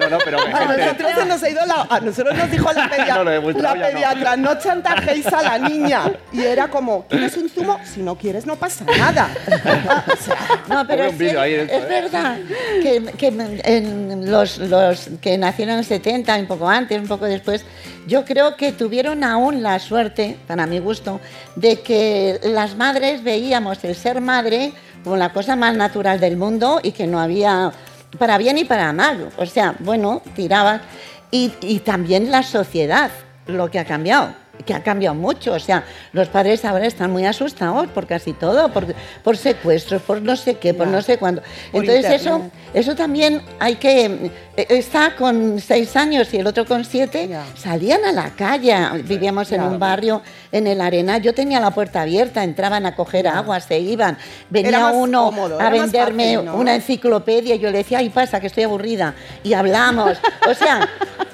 No, no, pero que A nosotros, se nos ha ido la, a nosotros nos dijo la, No, la no. pediatra, no. chantajéis a la niña. Y era como, ¿quieres un zumo? Si no quieres, no pasa nada. O sea, No, pero es, ¿eh? verdad que, que en los, los que nacieron en el 70, un poco antes, un poco después, yo creo que tuvieron aún la suerte, para mi gusto, de que las madres veíamos el ser madre como la cosa más natural del mundo y que no había para bien y para mal. O sea, bueno, tirabas. Y, y también la sociedad, lo que ha cambiado que ha cambiado mucho. O sea, los padres ahora están muy asustados por casi todo, por, por secuestros, por no sé qué, por no sé cuándo. Entonces eso, internet. eso también hay que... eh, Está con seis años y el otro con siete, Ya. salían a la calle, vivíamos en un barrio en el Arena, yo tenía la puerta abierta, entraban a coger agua, se iban, venía uno cómodo, a venderme fácil, ¿no? una enciclopedia y yo le decía, ay pasa, que estoy aburrida, y hablamos. O sea,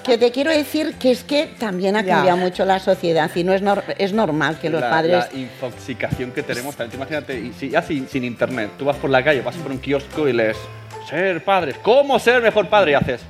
que te quiero decir que es que también ha cambiado mucho la sociedad y no es, nor- es normal que los la, padres... la infoxicación que tenemos. también. Imagínate, y si, ya sin, sin internet, tú vas por la calle, vas por un kiosco y lees, ser padres, ¿cómo ser mejor padre? Y haces,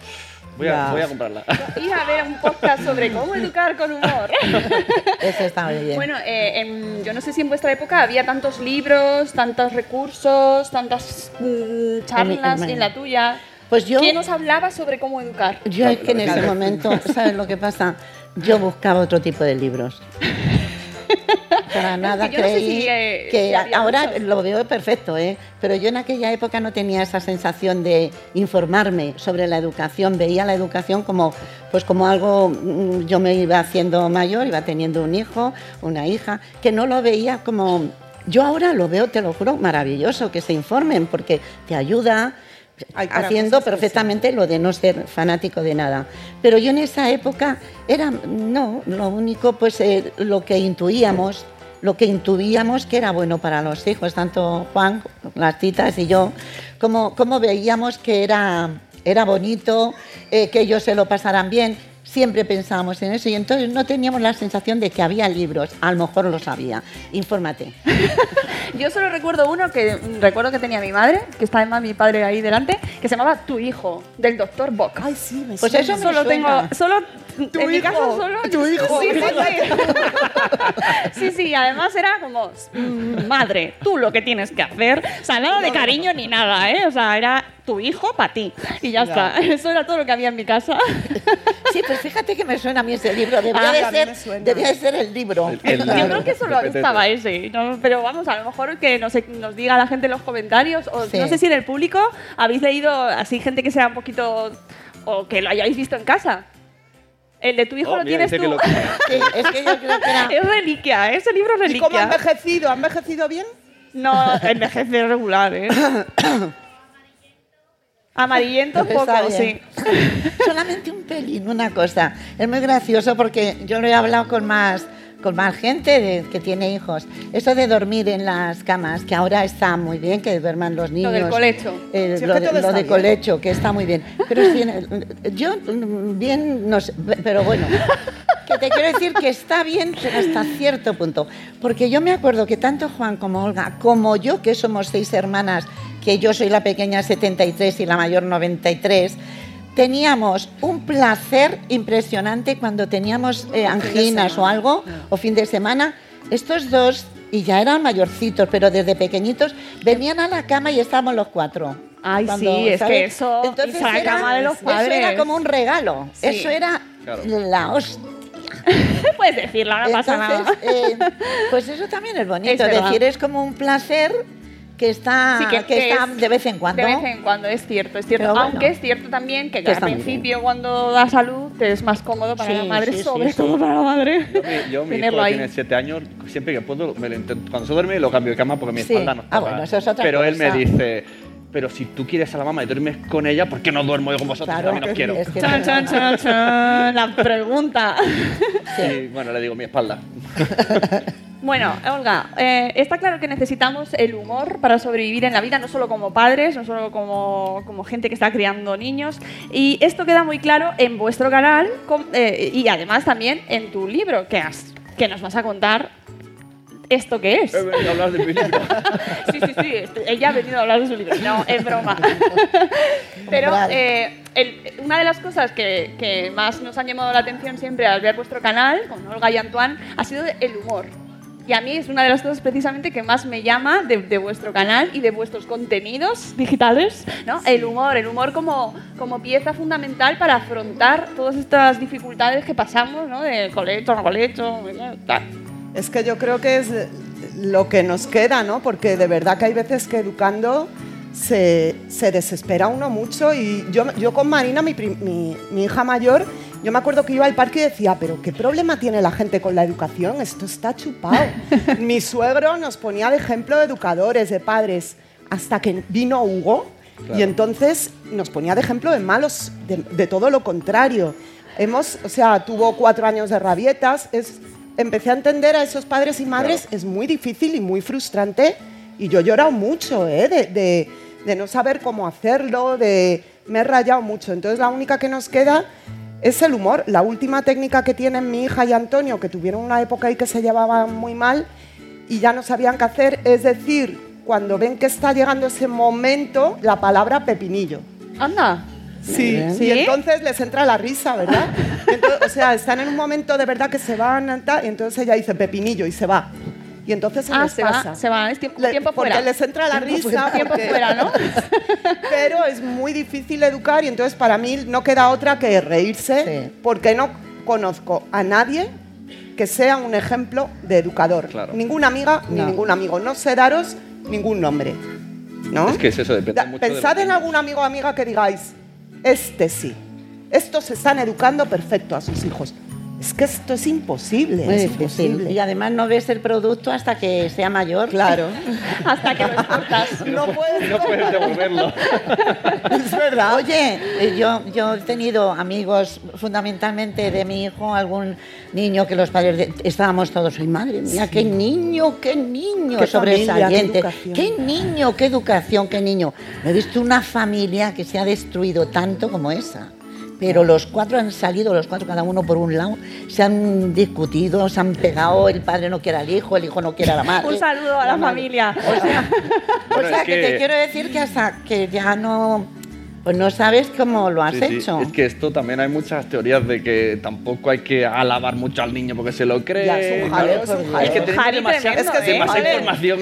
voy a, voy a comprarla. Hija, ver un podcast sobre cómo educar con humor. Eso está muy bien. Bueno, eh, em, yo no sé si en vuestra época había tantos libros, tantos recursos, tantas mm, charlas, en y en la tuya. Pues yo- ¿Quién os hablaba sobre cómo educar? Yo es que en ese momento, ¿sabes lo que pasa? Yo buscaba otro tipo de libros. Para nada no creí si, eh, que si ahora muchos. lo veo perfecto, ¿eh? pero yo en aquella época no tenía esa sensación de informarme sobre la educación, veía la educación como, pues como algo, mm, yo me iba haciendo mayor, iba teniendo un hijo, una hija, que no lo veía como, yo ahora lo veo, te lo juro, maravilloso, que se informen, porque te ayuda, haciendo perfectamente lo de no ser fanático de nada. Pero yo en esa época era, no, lo único, pues eh, lo que intuíamos, lo que intuíamos que era bueno para los hijos, tanto Juan, las citas y yo, como, como veíamos que era, era bonito, eh, que ellos se lo pasaran bien. Siempre pensábamos en eso y entonces no teníamos la sensación de que había libros, a lo mejor los había. Infórmate. Yo solo recuerdo uno que mm, recuerdo que tenía mi madre, que está además mi padre ahí delante, que se llamaba Tu hijo, del doctor Bock. Ay, sí, me Pues suena. eso me solo suena. tengo, solo Tu en mi hijo, casa solo tu hijo. Sí, sí, sí. sí, sí, además era como madre, tú lo que tienes que hacer, o sea, nada de cariño ni nada, ¿eh? O sea, era tu hijo para ti y ya, está. Eso era todo lo que había en mi casa. Sí, pues fíjate que me suena a mí ese libro. Debía, Ah, de, ser, debía de ser el libro. El- el Yo creo que solo estaba ese, ¿no? pero vamos, a lo mejor que nos, nos diga la gente en los comentarios, o Sí. no sé si en el público habéis leído así gente que sea un poquito, o que lo hayáis visto en casa. El de tu hijo Oh, lo mira, tienes tú. que lo- Sí, es que yo creo que era... Es reliquia, ese libro es ¿Y cómo ha reliquia. envejecido? ¿Ha envejecido bien? No, envejece regular, ¿eh? Amarillento Está poco, sí. Solamente un pelín, una cosa. Es muy gracioso porque yo lo he hablado con más, con más gente de- que tiene hijos. Eso de dormir en las camas, que ahora está muy bien, que duerman los niños. del colecho. Eh, lo de, lo de colecho, que está muy bien. Pero sí, yo mm, bien, no sé, pero bueno. Que te quiero decir que está bien hasta cierto punto. Porque yo me acuerdo que tanto Juan como Olga, como yo, que somos seis hermanas, que yo soy la pequeña 73 y la mayor 93, teníamos un placer impresionante cuando teníamos eh, anginas o algo, o fin de semana. Estos dos, y ya eran mayorcitos, pero desde pequeñitos, venían a la cama y estábamos los cuatro. Ay, Cuando, sí, es que eso. Entonces la era- cama de los Eso padres. era como un regalo. Sí. Eso era Claro. la hostia. Puedes decirlo, no pasa nada. Entonces, eh, pues eso también es bonito. Es decir, es como un placer que está, Sí, que, que está es- de vez en cuando. De vez en cuando, es cierto, es cierto. Pero bueno. Aunque es cierto también que, Que al principio, cuando da salud, te es más cómodo para Sí, la madre, sí, sobre sí. todo para la madre. Yo, mi, yo, mi Tenerlo hijo ahí. tiene 7 años, siempre que puedo, me lo intento, cuando se duerme lo cambio de cama porque mi Sí. espalda no está Ah, bueno, eso es otra Pero él me dice, pero si tú quieres a la mamá y duermes con ella, ¿por qué no duermo yo con vosotros? Claro, También os quiero. es que- Chan, chan, chan, chan, la pregunta. Y bueno, le digo mi espalda. Bueno, Olga, eh, está claro que necesitamos el humor para sobrevivir en la vida, no solo como padres, no solo como, como gente que está criando niños. Y esto queda muy claro en vuestro canal eh, y además también en tu libro, que, has, que nos vas a contar esto que es. He venido a hablar de mi libro. Sí, sí, sí, este, ella ha venido a hablar de su libro. No, es broma. Pero eh, el- una de las cosas que, que más nos han llamado la atención siempre al ver vuestro canal, con Olga y Antoine, ha sido el humor. Y a mí es una de las cosas precisamente que más me llama de, de vuestro canal y de vuestros contenidos digitales, ¿no? El humor, el humor como, como pieza fundamental para afrontar todas estas dificultades que pasamos, ¿no? De colecho, no colecho, tal. Es que yo creo que es lo que nos queda, ¿no? Porque de verdad que hay veces que educando se, se desespera uno mucho y yo, yo con Marina, mi, mi- mi hija mayor, yo me acuerdo que iba al parque y decía, pero ¿qué problema tiene la gente con la educación? Esto está chupado. mi suegro nos ponía de ejemplo de educadores, de padres, hasta que vino Hugo Claro. y entonces nos ponía de ejemplo de malos, de, de todo lo contrario. Hemos, o sea, tuvo cuatro años de rabietas. Es, empecé a entender a esos padres y madres. Es muy difícil y muy frustrante. Y yo he llorado mucho, ¿eh? De, de- de no saber cómo hacerlo, de... Me he rayado mucho. Entonces la única que nos queda es el humor. La última técnica que tienen mi hija y Antonio, que tuvieron una época ahí que se llevaban muy mal y ya no sabían qué hacer, es decir, cuando ven que está llegando ese momento, la palabra pepinillo. Anda. Sí, ¿Sí? y entonces les entra la risa, ¿verdad? Entonces, o sea, están en un momento de verdad que se van tal, y entonces ella dice pepinillo y se va. Y entonces se Ah, les se pasa. va, se va, es tiempo, Le- tiempo porque fuera. les entra la Tiempo risa. fuera, tiempo porque- fuera, ¿no? Pero es muy difícil educar y entonces para mí no queda otra que reírse porque no conozco a nadie que sea un ejemplo de educador. Ninguna amiga ni ningún amigo. No sé daros ningún nombre. ¿No? Es que es eso, depende Da- mucho Pensad en algún amigo o amiga que digáis, este sí. Estos están educando perfecto a sus hijos. Es que esto es imposible. Es difícil. imposible. Y además no ves el producto hasta que sea mayor. Claro. hasta que lo exportas. No puedes, no puedes devolverlo. Es verdad. Oye, eh, yo, yo he tenido amigos fundamentalmente de mi hijo, algún niño que los padres de- estábamos todos, ay madre mía, qué niño, qué niño Qué sobresaliente, familia, qué educación". qué niño, qué educación, qué niño. No he visto una familia que se ha destruido tanto como esa. Pero los cuatro han salido, los cuatro cada uno por un lado, se han discutido, se han pegado, el padre no quiere al hijo, el hijo no quiere a la madre. Un saludo a la, madre. familia. O sea, o Bueno, sea es que... que- te quiero decir que hasta que ya no, pues no sabes cómo lo has Sí, sí. hecho. Es que esto también hay muchas teorías de que tampoco hay que alabar mucho al niño porque se lo cree. Ya, es un jaleo, es un Es que tenemos demasiada, tremendo, ¿eh? demasiada información.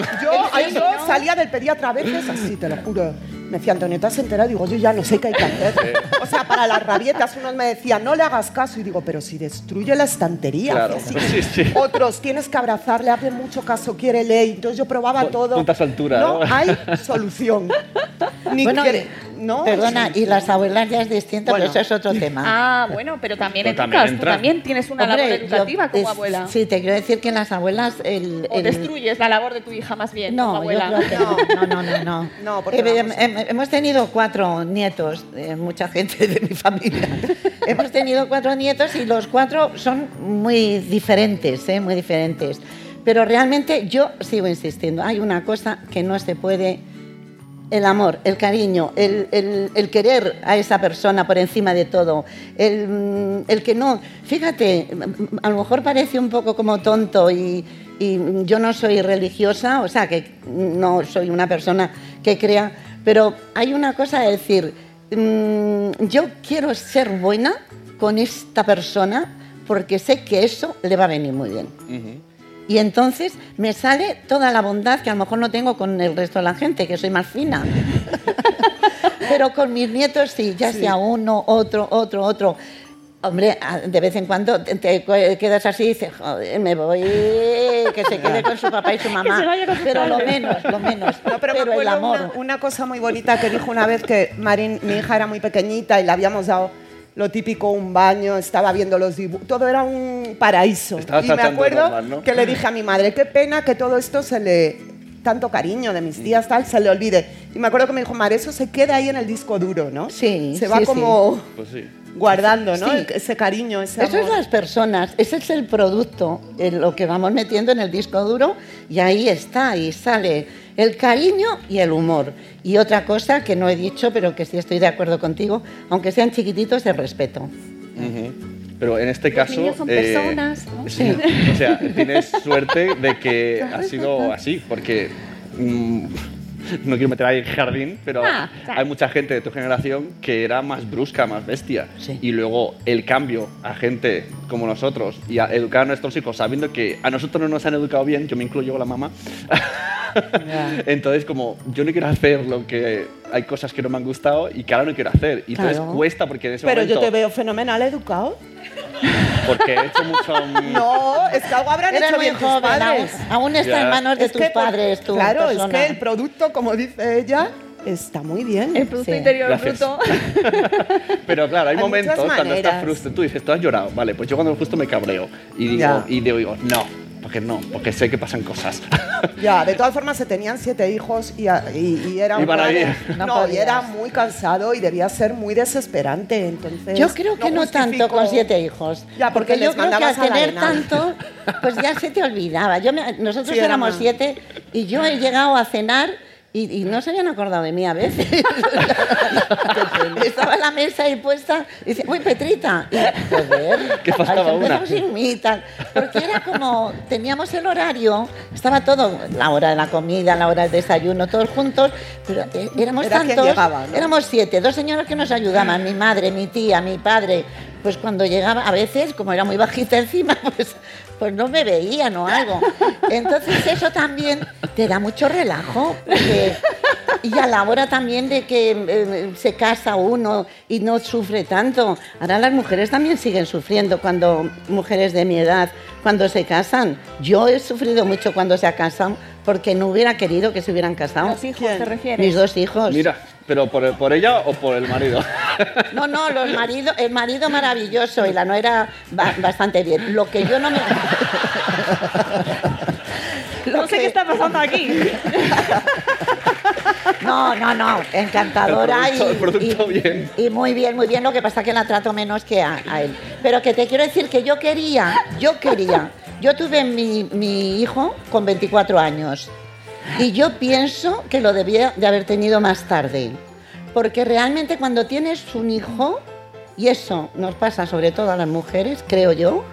Yo salía del pediatra a veces así, te lo juro. Me decía, Antonieta, ¿se entera? Digo, yo ya no sé qué hay que hacer. O sea, para las rabietas, unos me decían, no le hagas caso. Y digo, pero si destruye la estantería. Claro, física". sí, sí. Otros, tienes que abrazarle, hazle mucho caso, quiere ley. Entonces yo probaba todo. su altura, No ¿no? hay solución. Ni Bueno, quiere- ¿no? Perdona, y las abuelas ya es distinto, Bueno. pero eso es otro tema. Ah, bueno, pero también Pero educas, también tú también tienes una Hombre, labor educativa yo- como es- abuela. Sí, te quiero decir que las abuelas... El, O el- destruyes la labor de tu hija más bien como No, yo abuela. creo que no. No, no, no. no. No, porque Eh, hemos tenido cuatro nietos, eh, mucha gente de mi familia. hemos tenido cuatro nietos y los cuatro son muy diferentes, eh, muy diferentes. Pero realmente yo sigo insistiendo, hay una cosa que no se puede el amor, el cariño, el, el- el querer a esa persona por encima de todo, el, mm, el que no, fíjate, a lo mejor parece un poco como tonto y, y yo no soy religiosa, o sea, que no soy una persona que crea, pero hay una cosa de decir, mm, yo quiero ser buena con esta persona porque sé que eso le va a venir muy bien. Y entonces me sale toda la bondad que a lo mejor no tengo con el resto de la gente, que soy más fina. Pero con mis nietos sí, ya sea uno, otro, otro, otro. Hombre, de vez en cuando te, quedas así y dices, joder, me voy, que se quede con su papá y su mamá. se vaya con su Pero lo menos, lo menos. No, pero, me el amor. Una, una cosa muy bonita que dijo una vez que Marín, mi hija era muy pequeñita y le habíamos dado lo típico, un baño, estaba viendo los dibujos, todo era un paraíso. Estabas y me acuerdo normal, ¿no? que le dije a mi madre, qué pena que todo esto se le, tanto cariño de mis tías, tal, se le olvide. Y me acuerdo que me dijo, Mar, eso se queda ahí en el disco duro, ¿no? Sí, Se va sí, como Pues sí. Guardando, ¿no? Sí. Ese cariño, ese Eso es las personas, ese es el producto, en lo que vamos metiendo en el disco duro y ahí está, y sale el cariño y el humor. Y otra cosa que no he dicho, pero que sí estoy de acuerdo contigo, aunque sean chiquititos, el respeto. Pero en este caso. niños son eh, personas, ¿no? sí, o sea, tienes suerte de que ha sido así, porque. mm, no quiero meter ahí en jardín, pero Ah, hay mucha gente de tu generación que era más brusca, más bestia. Y luego el cambio a gente como nosotros y a educar a nuestros hijos sabiendo que a nosotros no nos han educado bien, yo me incluyo la mamá. Entonces, como yo no quiero hacer lo que hay cosas que no me han gustado y que ahora no quiero hacer. Y entonces Claro. cuesta porque en ese Pero momento. yo te veo fenomenal educado. Porque he hecho mucho. No, es que algo habrán Eres hecho bien tus joven, padres. aún- aún está en manos de Es tus que padres, tu Claro, es que el producto, como dice ella, está muy bien. El Producto Sí. Interior Gracias. Bruto. Pero claro, hay, Hay momentos cuando estás frustrado. Tú dices, tú has llorado. Vale, pues yo cuando justo me cabreo. Y digo, Ya. y digo, no, porque no, porque sé que pasan cosas. Ya, de todas formas se tenían siete hijos y, y- y era un Iban a padre- ir. No, y era muy cansado y debía ser muy desesperante. Entonces, Yo creo que no, tanto con siete hijos. Ya, porque yo les creo que al tener tanto, pues ya se te olvidaba. Yo me- nosotros Sí, éramos siete y yo he llegado a cenar y, y no se habían acordado de mí a veces. Estaba la mesa ahí puesta y dice, uy, Petrita. Y, joder, Que faltaba ay, una. sin mí tal. Porque era como, teníamos el horario, estaba todo, la hora de la comida, la hora del desayuno, todos juntos, pero eh, éramos Era tantos, llegaba, ¿no? éramos siete, dos señoras que nos ayudaban, mi madre, mi tía, mi padre. Pues cuando llegaba, a veces, como era muy bajita encima, pues, pues no me veían o algo. Entonces eso también te da mucho relajo. porque- y a la hora también de que eh, se casa uno y no sufre tanto. Ahora las mujeres también siguen sufriendo cuando, mujeres de mi edad, cuando se casan. Yo he sufrido mucho cuando se casan porque no hubiera querido que se hubieran casado. Los hijos, ¿te refieres? Mis dos hijos. Mira, pero por, por ella o por el marido. No, no, los maridos, el marido maravilloso y la nuera ba- bastante bien. Lo que yo no me. Lo No sé que- qué está pasando aquí. No, no, no, encantadora El producto- el y, producto y- bien. y muy bien, muy bien. Lo que pasa es que la trato menos que a, a él. Pero que te quiero decir que yo quería, yo quería. Yo tuve mi, mi hijo con 24 años y yo pienso que lo debía de haber tenido más tarde. Porque realmente cuando tienes un hijo, y eso nos pasa sobre todo a las mujeres, creo yo,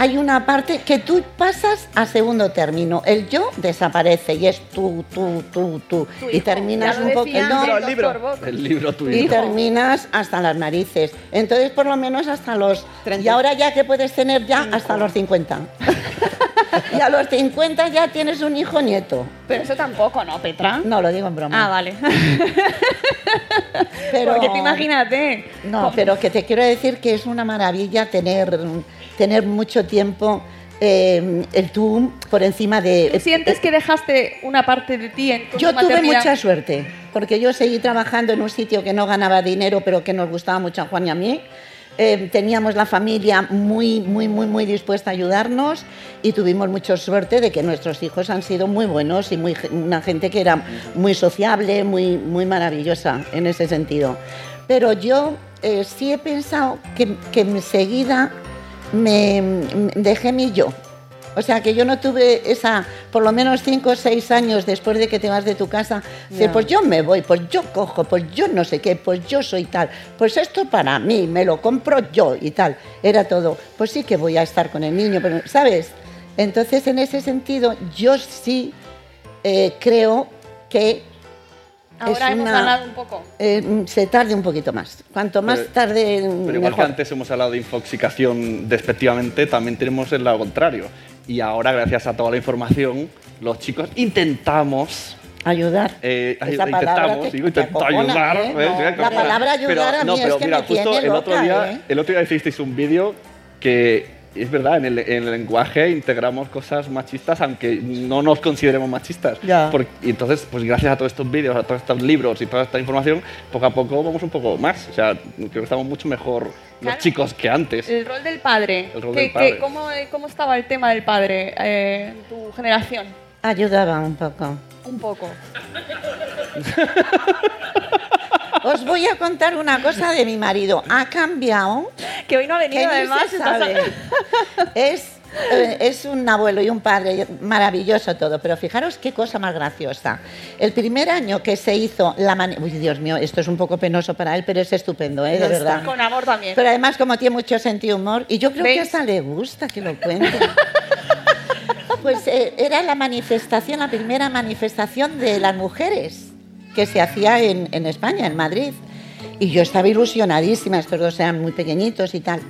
hay una parte que tú pasas a segundo término. El yo desaparece y es tú, tú, tú, tú. Y terminas un poco no, el Bock. El libro tuyo. y terminas hasta las narices. Entonces, por lo menos hasta los... Y ahora ya que puedes tener ya hasta los 50. y a los 50 ya tienes un hijo nieto. Pero eso tampoco, ¿no, Petra? No, lo digo en broma. Ah, vale. Pero- Porque tú imagínate. No, pero que te quiero decir que es una maravilla tener, tener mucho tiempo eh, el tú por encima de... ¿Tú sientes que dejaste una parte de ti en tu Yo tuve maternidad? mucha suerte, porque yo seguí trabajando en un sitio que no ganaba dinero, pero que nos gustaba mucho a Juan y a mí. Eh, teníamos la familia muy, muy, muy, muy dispuesta a ayudarnos y tuvimos mucha suerte de que nuestros hijos han sido muy buenos y muy, una gente que era muy sociable, muy, muy maravillosa en ese sentido. Pero yo eh, sí he pensado que, que enseguida me, dejé mi yo. O sea, que yo no tuve esa, por lo menos cinco o seis años después de que te vas de tu casa, decir, pues yo me voy, pues yo cojo, pues yo no sé qué, pues yo soy tal, pues esto para mí, me lo compro yo y tal. Era todo, pues sí que voy a estar con el niño, pero, ¿sabes? Entonces, en ese sentido, yo sí eh, creo que Ahora es hemos una- ganado un poco. eh, se tarde un poquito más. Cuanto más Pero- tarde, Pero igual que mejor. antes hemos hablado de infoxicación despectivamente, también tenemos el lado contrario. Y ahora, gracias a toda la información, los chicos intentamos Ayudar. eh, Esa intentamos, te- digo, te intento acojona, ayudar. ¿eh? ¿ves? No, la palabra ayudar Pero- a no, mí pero es que mira, me tiene justo el otro, loca, día, ¿eh? el otro día hicisteis un vídeo que es verdad, en el, en el lenguaje integramos cosas machistas, aunque no nos consideremos machistas. Ya. Por- y entonces, pues gracias a todos estos vídeos, a todos estos libros y toda esta información, poco a poco vamos un poco más. O sea, creo que estamos mucho mejor los Claro. chicos que antes. El rol del padre. El rol ¿Qué- del padre. qué- cómo, ¿Cómo estaba el tema del padre eh, en tu generación? Ayudaba un poco. Un poco. Os voy a contar una cosa de mi marido. Ha cambiado. Que hoy no ha venido, además. sabe. Es, eh, es un abuelo y un padre maravilloso todo, pero fijaros qué cosa más graciosa. El primer año que se hizo la mani- Uy, Dios mío, esto es un poco penoso para él, pero es estupendo, ¿eh? de verdad. Con amor también. Pero además, como tiene mucho sentido humor, y yo creo que hasta le gusta que lo cuente. Pues eh, era la manifestación, la primera manifestación de las mujeres que se hacía en, en España, en Madrid. Y yo estaba ilusionadísima, estos dos eran muy pequeñitos y tal.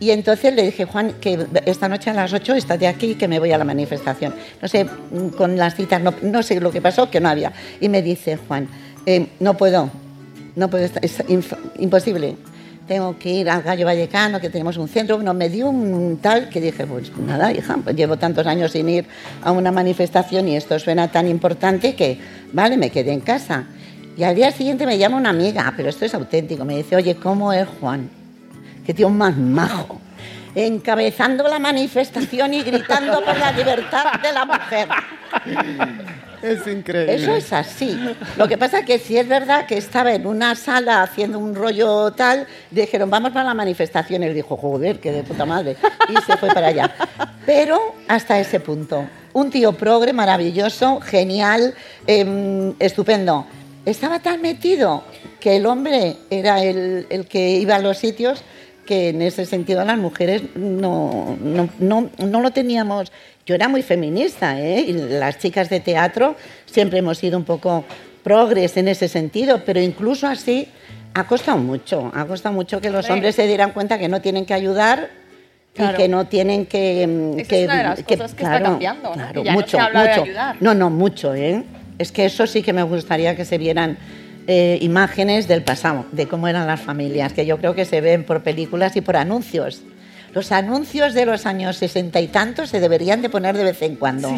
Y entonces le dije, Juan, que esta noche a las 8 estate aquí que me voy a la manifestación. No sé, mm, con las citas, no, sé lo que pasó, que no había. Y me dice, Juan, eh, no puedo, no puedo, es imposible. Tengo que ir al Gallo Vallecano, que tenemos un centro. Bueno, me dio un tal que dije, pues nada, hija, pues llevo tantos años sin ir a una manifestación y esto suena tan importante que, vale, me quedé en casa. Y al día siguiente me llama una amiga, pero esto es auténtico, me dice, oye, ¿cómo es Juan? Qué tío más majo. Encabezando la manifestación y gritando por la libertad de la mujer. Es increíble. Eso es así. Lo que pasa es que si es verdad que estaba en una sala haciendo un rollo tal, dijeron, vamos para la manifestación. Él dijo, joder, qué de puta madre. Y se fue para allá. Pero hasta ese punto. Un tío progre maravilloso, genial, em, estupendo. Estaba tan metido que el hombre era el, el que iba a los sitios que en ese sentido las mujeres no, no, no, no lo teníamos. Yo era muy feminista, ¿eh? y las chicas de teatro siempre hemos sido un poco progres en ese sentido, pero incluso así ha costado mucho, ha costado mucho que los Hombre. hombres se dieran cuenta que no tienen que ayudar Claro. y que no tienen que... Esa que es una de las cosas que está cambiando, ¿no? claro, ya no mucho, se habla de mucho. ayudar. No, no, mucho, ¿eh? Es que eso sí que me gustaría que se vieran eh, imágenes del pasado, de cómo eran las familias, que yo creo que se ven por películas y por anuncios. Los anuncios de los años sesenta y tantos se deberían de poner de vez en cuando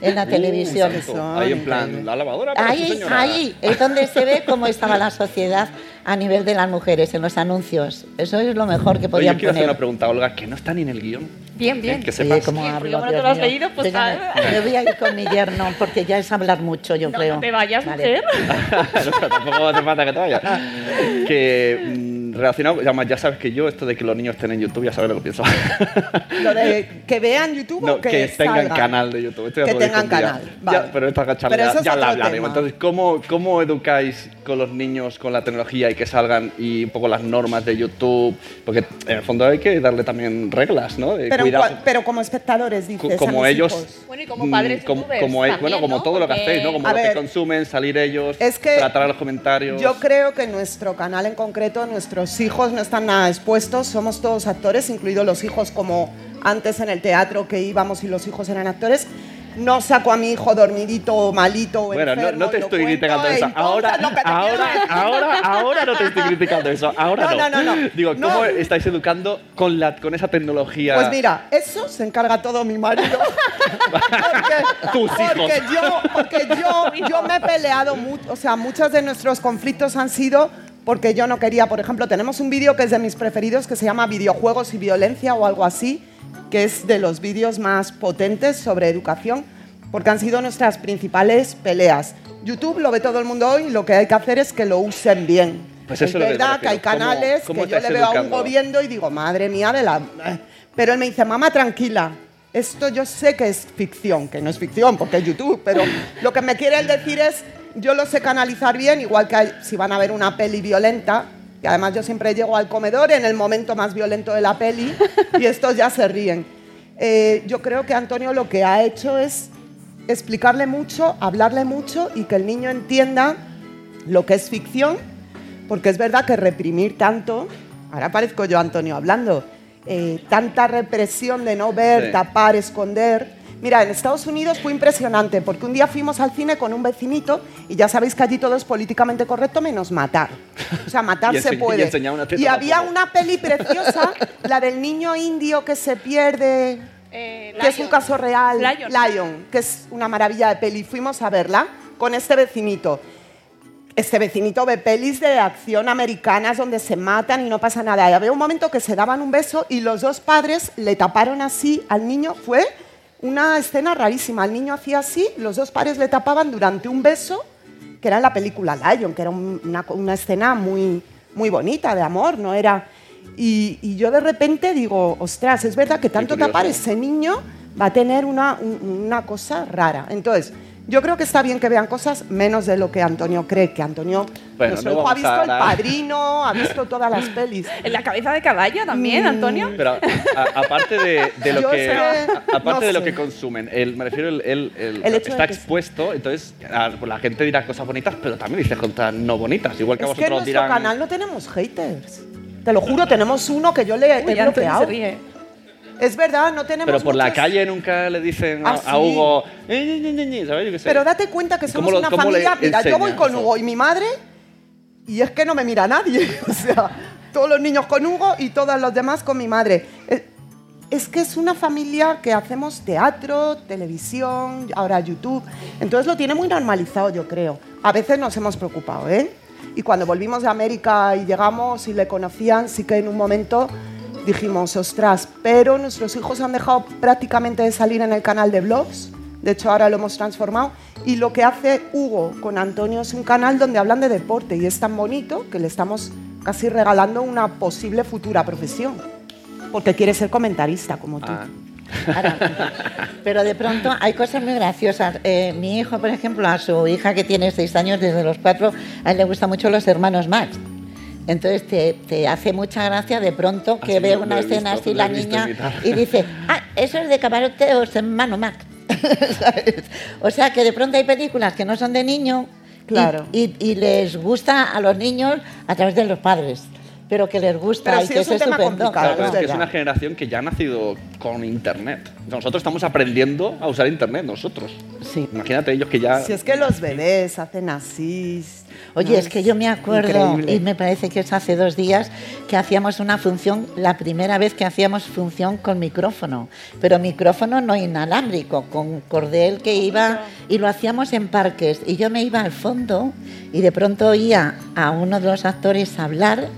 en la Uh, televisión. exacto. Ahí en plan, la lavadora para Ahí, ahí es donde se ve cómo estaba la sociedad a nivel de las mujeres en los anuncios. Eso es lo mejor que Oye, podían yo quiero hacer poner. una pregunta, Olga, que no está ni en el guion. Bien, bien. Que Oye, sepas. cómo Sí, hablo, como no te lo has mío. leído, pues Déjame, nada. me voy a ir con mi yerno porque ya es hablar mucho, yo No, creo. no te vayas, Vale. mujer. No, tampoco hace falta que te vayas. Que mm, relacionado, además, ya sabes que yo, esto de que los niños estén en YouTube, ya sabes lo que pienso. Lo de que vean YouTube No, o que, que, tengan salgan? canal de YouTube. Esto ya Que tengan canal, Ya, vale. pero esta charla Pero ya, es ya la hablaremos. tema. Entonces, ¿cómo, ¿cómo educáis con los niños con la tecnología y que salgan y un poco las normas de YouTube? Porque en el fondo hay que darle también reglas, ¿no? De Pero, pero como espectadores, dices. Co- a como mis ellos hijos. Bueno, y como padres mm, como, youtubers como, e- también, bueno como ¿no? todo lo que Porque- hacéis no como A lo que ver, consumen salir ellos es que tratar a los comentarios Yo creo que nuestro canal en concreto, nuestros hijos no están nada expuestos, somos todos actores, incluidos los hijos como antes en el teatro que íbamos y los hijos eran actores. No saco a mi hijo dormidito o malito bueno no, enfermo no te y lo estoy criticando eso ahora te ahora ahora ahora no te estoy criticando eso ahora No, no no, no, no. digo No. cómo estáis educando con la con esa tecnología Pues mira, eso se encarga todo mi marido. porque, Tus hijos. porque yo, porque yo, yo me he peleado mucho, o sea, muchos de nuestros conflictos han sido porque yo no quería, por ejemplo, tenemos un vídeo que es de mis preferidos que se llama Videojuegos y Violencia o algo así, que es de los vídeos más potentes sobre educación, porque han sido nuestras principales peleas. YouTube lo ve todo el mundo hoy lo que hay que hacer es que lo usen bien. Pues eso es verdad que hay refiero. ¿Cómo- canales cómo que yo le veo a un educando? gobierno y digo, madre mía de la... Pero él me dice, mamá, tranquila. Esto yo sé que es ficción, que no es ficción porque es YouTube, pero lo que me quiere él decir es, yo lo sé canalizar bien, igual que si van a ver una peli violenta, y además yo siempre llego al comedor en el momento más violento de la peli y estos ya se ríen. Eh, yo creo que Antonio lo que ha hecho es explicarle mucho, hablarle mucho y que el niño entienda lo que es ficción, porque es verdad que reprimir tanto, ahora parezco yo Antonio hablando, eh, tanta represión de no ver, Sí. tapar, esconder. Mira, en Estados Unidos fue impresionante porque un día fuimos al cine con un vecinito y ya sabéis que allí todo es políticamente correcto menos matar. O sea, matar Y se y puede. una Y había una peli preciosa, la del niño indio que se pierde, Eh, que es un caso real. Lion. Lion, que es una maravilla de peli. Fuimos a verla con este vecinito. Este vecinito ve pelis de acción americanas donde se matan y no pasa nada. Y había un momento que se daban un beso y los dos padres le taparon así al niño. Fue una escena rarísima. El niño hacía así, los dos padres le tapaban durante un beso, que era en la película Lion, que era un- una, una escena muy, muy bonita de amor, no era... Y, y yo de repente digo, ostras, es verdad que tanto tapar ese niño va a tener una, un- una cosa rara. Entonces, yo creo que está bien que vean cosas menos de lo que Antonio cree, que Antonio Bueno, nuestro no hijo ha visto El Padrino, ha visto todas las pelis. En la cabeza de caballo también, Mm. Antonio. Pero a- aparte de, de lo Yo que sé, a- aparte no de lo sé. que consumen, el, me refiero el, el- el- El hecho está expuesto, entonces a- pues la gente dirá cosas bonitas, pero también dice cosas no bonitas, igual que a Es que en vosotros nuestro dirán. canal no tenemos haters. Te lo juro, tenemos uno que yo le he Uy, Antonio bloqueado. se ríe. Es verdad, no tenemos Pero por la muchos- calle nunca le dicen a, Ah, a sí. Hugo, ¿sabes? Yo qué sé. Pero date cuenta que ¿Y somos una familia. Mira, yo voy con? Hugo y mi madre y es que no me mira nadie. O sea, todos los niños con Hugo y todos los demás con mi madre. Eh, Es que es una familia que hacemos teatro, televisión, ahora YouTube. Entonces lo tiene muy normalizado, yo creo. A veces nos hemos preocupado, ¿eh? Y cuando volvimos de América y llegamos y le conocían, sí que en un momento dijimos, ostras, pero nuestros hijos han dejado prácticamente de salir en el canal de vlogs. De hecho, ahora lo hemos transformado. Y lo que hace Hugo con Antonio es un canal donde hablan de deporte y es tan bonito que le estamos casi regalando una posible futura profesión. Porque quiere ser comentarista como tú. Ah, Pero de pronto hay cosas muy graciosas. Eh, mi hijo, por ejemplo, a su hija que tiene seis años, desde los cuatro, a él le gustan mucho los hermanos Max. Entonces te, te hace mucha gracia de pronto que Así ve una escena visto, así la niña y dice, ah, eso es de camaroteos hermano Max. ¿Sabes? O sea que de pronto hay películas que no son de niño y- Claro. y, y les gusta a los niños a través de los padres, pero que les gusta Pero y sí que es un es tema estupendo. complicado, Claro, pero es que es una generación que ya ha nacido con internet. Nosotros estamos aprendiendo a usar internet, nosotros. Sí. Imagínate ellos que ya. Si es que los bebés hacen así. Oye, ¿no? es que yo me acuerdo, increíble. y me parece que es hace dos días, que hacíamos una función, la primera vez que hacíamos función con micrófono, pero micrófono no inalámbrico, con cordel que iba, y lo hacíamos en parques. Y yo me iba al fondo y de pronto oía a uno de los actores hablar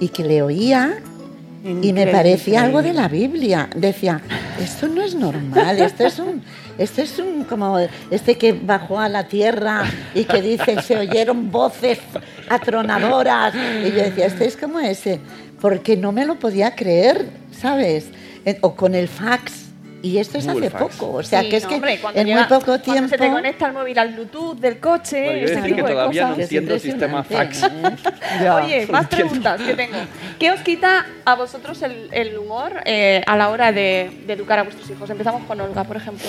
y que le oía y me Increíble, parecía algo de increíble. la Biblia. Decía, esto no es normal, esto es un, esto es un como este que bajó a la tierra y que dice se oyeron voces atronadoras. Y yo decía, este es como ese, porque no me lo podía creer, ¿sabes? O con el fax. Y esto es Google hace Fax. poco, o sea Sí, que es no, que hombre, en llega- muy poco cuando tiempo. se te conecta el móvil al Bluetooth del coche, Bueno, yo ese decir que de todavía no cosas. entiendo el sistema fax. Ya. Oye, más preguntas que tengo. ¿Qué os quita a vosotros el, el humor eh, a la hora de, de educar a vuestros hijos? Empezamos con Olga, por ejemplo.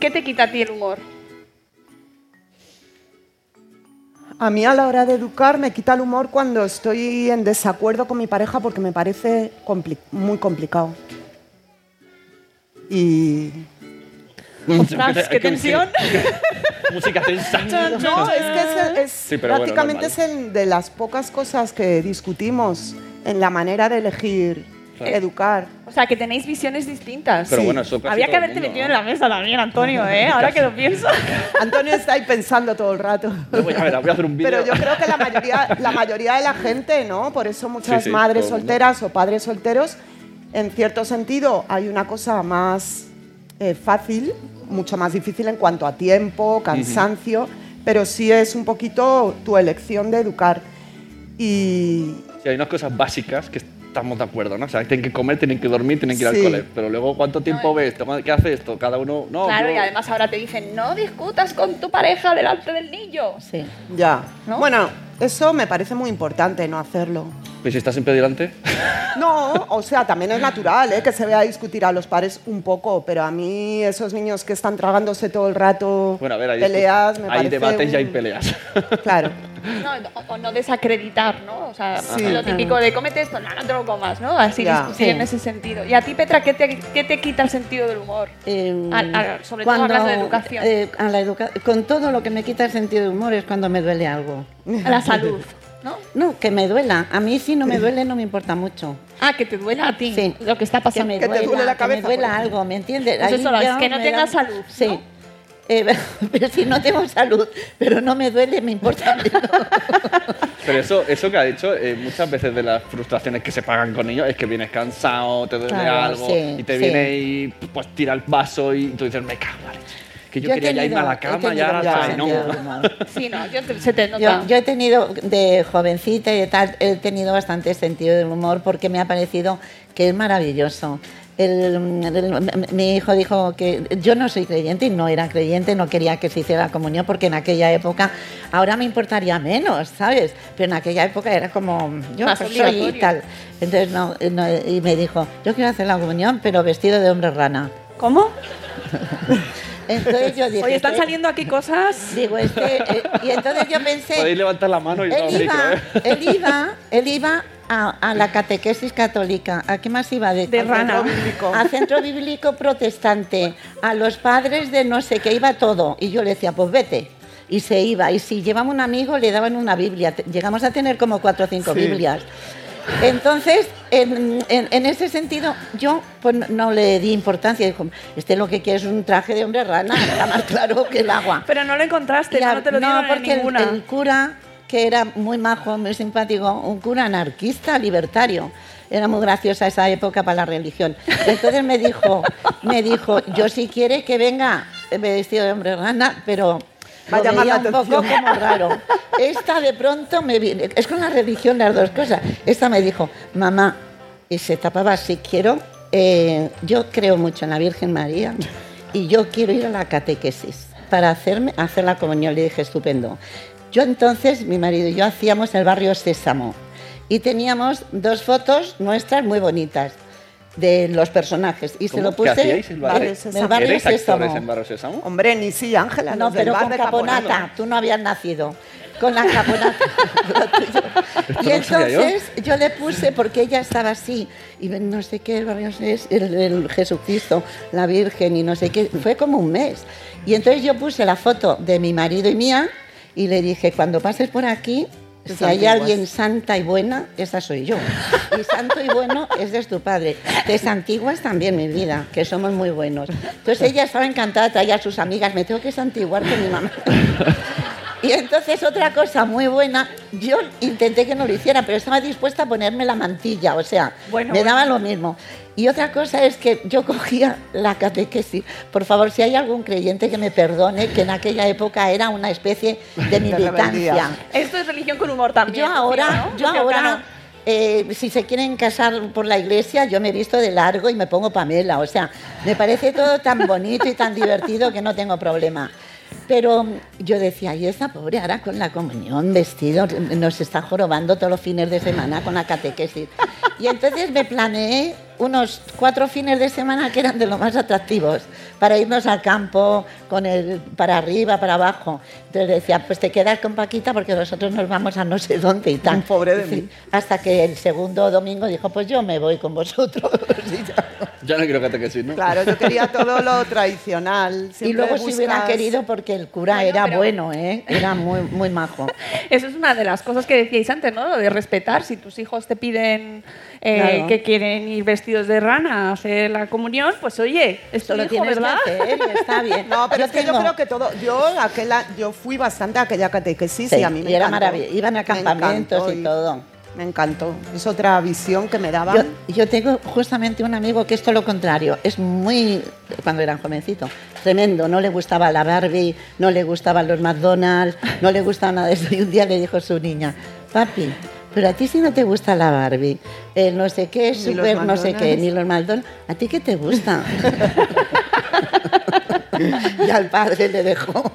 ¿Qué te quita a ti el humor? A mí a la hora de educar me quita el humor cuando estoy en desacuerdo con mi pareja porque me parece compli- muy complicado. Y... Ostras, qué tensión. Música tensa. No, es que es, es- Sí, bueno, prácticamente normal. es el de las pocas cosas que discutimos en la manera de elegir Claro. educar. O sea, que tenéis visiones distintas. Pero bueno, eso casi Había que haberte mundo, metido ¿no? en la mesa también, Antonio, ¿eh? Ahora que lo pienso. Antonio está ahí pensando todo el rato. Voy a ver, voy a hacer un vídeo. Pero yo creo que la mayoría, la mayoría de la gente, ¿no? Por eso muchas Sí, sí, madres solteras o padres solteros, en cierto sentido, hay una cosa más eh, fácil, mucho más difícil en cuanto a tiempo, cansancio, pero sí es un poquito tu elección de educar. Y Sí, hay unas cosas básicas que estamos de acuerdo, ¿no? O sea, tienen que comer, tienen que dormir, tienen que ir Sí. al cole. Pero luego, ¿cuánto tiempo ves? ¿Qué hace esto? Cada uno. No, claro, yo- y además ahora te dicen, no discutas con tu pareja delante del niño. Sí. ya. ¿No? Bueno, Eso me parece muy importante, no hacerlo. Pues si estás siempre delante. No, o sea, también es natural ¿eh? que se vea discutir a los pares un poco, pero a mí esos niños que están tragándose todo el rato Bueno, a ver, hay, peleas, me hay parece debates y hay un- peleas. Claro. No, o, o no desacreditar, ¿no? O sea, Sí. lo típico de cómete esto, no, no te lo comas, ¿no? Así Ya. discutir Sí. en ese sentido. Y a ti, Petra, ¿qué te, qué te quita el sentido del humor? Eh, A- a- sobre todo hablando de educación. eh, a la educa- con todo lo que me quita el sentido de humor es cuando me duele algo. A la salud, ¿no? No, que me duela. A mí si no me duele no me importa mucho. Ah, que te duela a ti Sí. lo que está Que pasando. me Que te duela, duele la que cabeza, me duela algo, ¿me entiendes? Pues eso, es que no me tengas da- salud, Sí. ¿no? Eh, pero si no tengo salud, pero no me duele, me importa menos. Pero eso, eso que ha dicho, eh, muchas veces de las frustraciones que se pagan con niños es que vienes cansado, te duele Claro, algo sí, y te sí. viene y pues tira el vaso y tú dices, me cago, vale. Que yo, quería ya irme a la cama y tenido ahora mucho ay, no. Sí, yo te- se te nota. Yo, yo he tenido, de jovencita y de tal, he tenido bastante sentido del humor porque me ha parecido que es maravilloso. El- el- mi hijo dijo que yo no soy creyente y no era creyente, no quería que se hiciera la comunión porque en aquella época, ahora me importaría menos, ¿sabes? Pero en aquella época era como, yo Más pues soy y tal. Entonces, no, no, y me dijo, yo quiero hacer la comunión, pero vestido de hombre rana. ¿Cómo? Entonces yo dije, Oye, están "Este- saliendo aquí cosas. Digo, este, eh, y entonces yo pensé, Podéis levantar la mano y no él micro, iba, ¿eh? él iba, él iba a, a la catequesis católica. ¿A qué más iba? De, De rana. centro bíblico. Al centro bíblico protestante, a los padres de no sé qué, iba todo. Y yo le decía, pues vete. Y se iba. Y si llevaba un amigo, le daban una Biblia. Llegamos a tener como cuatro o cinco Sí. Biblias. Entonces, en, en- en ese sentido, yo pues, no- no le di importancia. Dijo, este lo que quiere es un traje de hombre rana, está más claro que el agua. Pero no lo encontraste, a- no te lo en porque el- cura, que era muy majo, muy simpático, un cura anarquista, libertario. Era muy graciosa esa época para la religión. Entonces me dijo, me dijo, yo si quiere que venga vestido de hombre rana, pero Va a lo llamar veía la un poco como raro. Esta de pronto me viene, es con la religión las dos cosas. Esta me dijo, mamá, y se tapaba así, quiero, eh, yo creo mucho en la Virgen María y yo quiero ir a la catequesis para hacerme, hacer la comunión. Le dije, estupendo. Yo entonces, mi marido y yo hacíamos el barrio Sésamo y teníamos dos fotos nuestras muy bonitas de los personajes y se ¿Cómo? lo ¿Qué puse hacíais en Barrio Sésamo? el barrio ¿Erais actores Sésamo. en Barrio Sésamo? Hombre, ni sí, Ángela. No, pero con de Caponata. caponata. Tú no habías nacido. Con la caponata. Lo y lo entonces yo. le puse, porque ella estaba así, y no sé qué, el barrio es el, el Jesucristo, la Virgen, y no sé qué. Fue como un mes. Y entonces yo puse la foto de mi marido y mía, y le dije, cuando pases por aquí, si hay alguien santa y buena, esa soy yo. Y santo y bueno, ese es tu padre. Te santiguas también, mi vida, que somos muy buenos. Entonces ella estaba encantada, traía a sus amigas, me tengo que santiguar con mi mamá. Y entonces otra cosa muy buena, yo intenté que no lo hiciera, pero estaba dispuesta a ponerme la mantilla, o sea, Bueno, me bueno. daba lo mismo. Y otra cosa es que yo cogía la catequesis. Por favor, si hay algún creyente que me perdone, que en aquella época era una especie de militancia. Esto es religión con humor también. Yo ahora, yo ahora, eh, si se quieren casar por la iglesia, yo me he visto de largo y me pongo Pamela. O sea, me parece todo tan bonito y tan divertido que no tengo problema. Pero yo decía, y esa pobre ahora con la comunión, vestido, nos está jorobando todos los fines de semana con la catequesis. Y entonces me planeé unos cuatro fines de semana que eran de los más atractivos, para irnos al campo, con el para arriba, para abajo. Entonces decía, pues te quedas con Paquita porque nosotros nos vamos a no sé dónde y tal. Pobre de Sí, mí. Hasta que el segundo domingo dijo, pues yo me voy con vosotros. Y ya. Ya no quiero catequesis, ¿no? Claro, yo quería todo lo tradicional. Y Siempre luego si hubiera buscas- querido, porque el cura Bueno, era pero- bueno, ¿eh? era muy, muy majo. Eso es una de las cosas que decíais antes, ¿no? Lo de respetar. Si tus hijos te piden eh, Claro. que quieren ir vestidos de rana a hacer la comunión, pues oye, esto lo tienes ¿verdad? que hacer y está bien. No, pero Yo es que yo creo que todo. Yo, aquella, yo fui bastante a aquella catequesis Sí, y a mí me y era maravilloso. Iban a Me campamentos y todo. Me encantó. Es otra visión que me daba. Yo, yo tengo justamente un amigo que es todo lo contrario. Es muy, cuando era jovencito, tremendo. No le gustaba la Barbie, no le gustaban los McDonald's, no le gustaba nada de eso. Y un día le dijo a su niña, papi, pero a ti si no te gusta la Barbie, el no sé qué, super no sé qué, ni los McDonald's, ¿a ti qué te gusta? y al padre le dejó.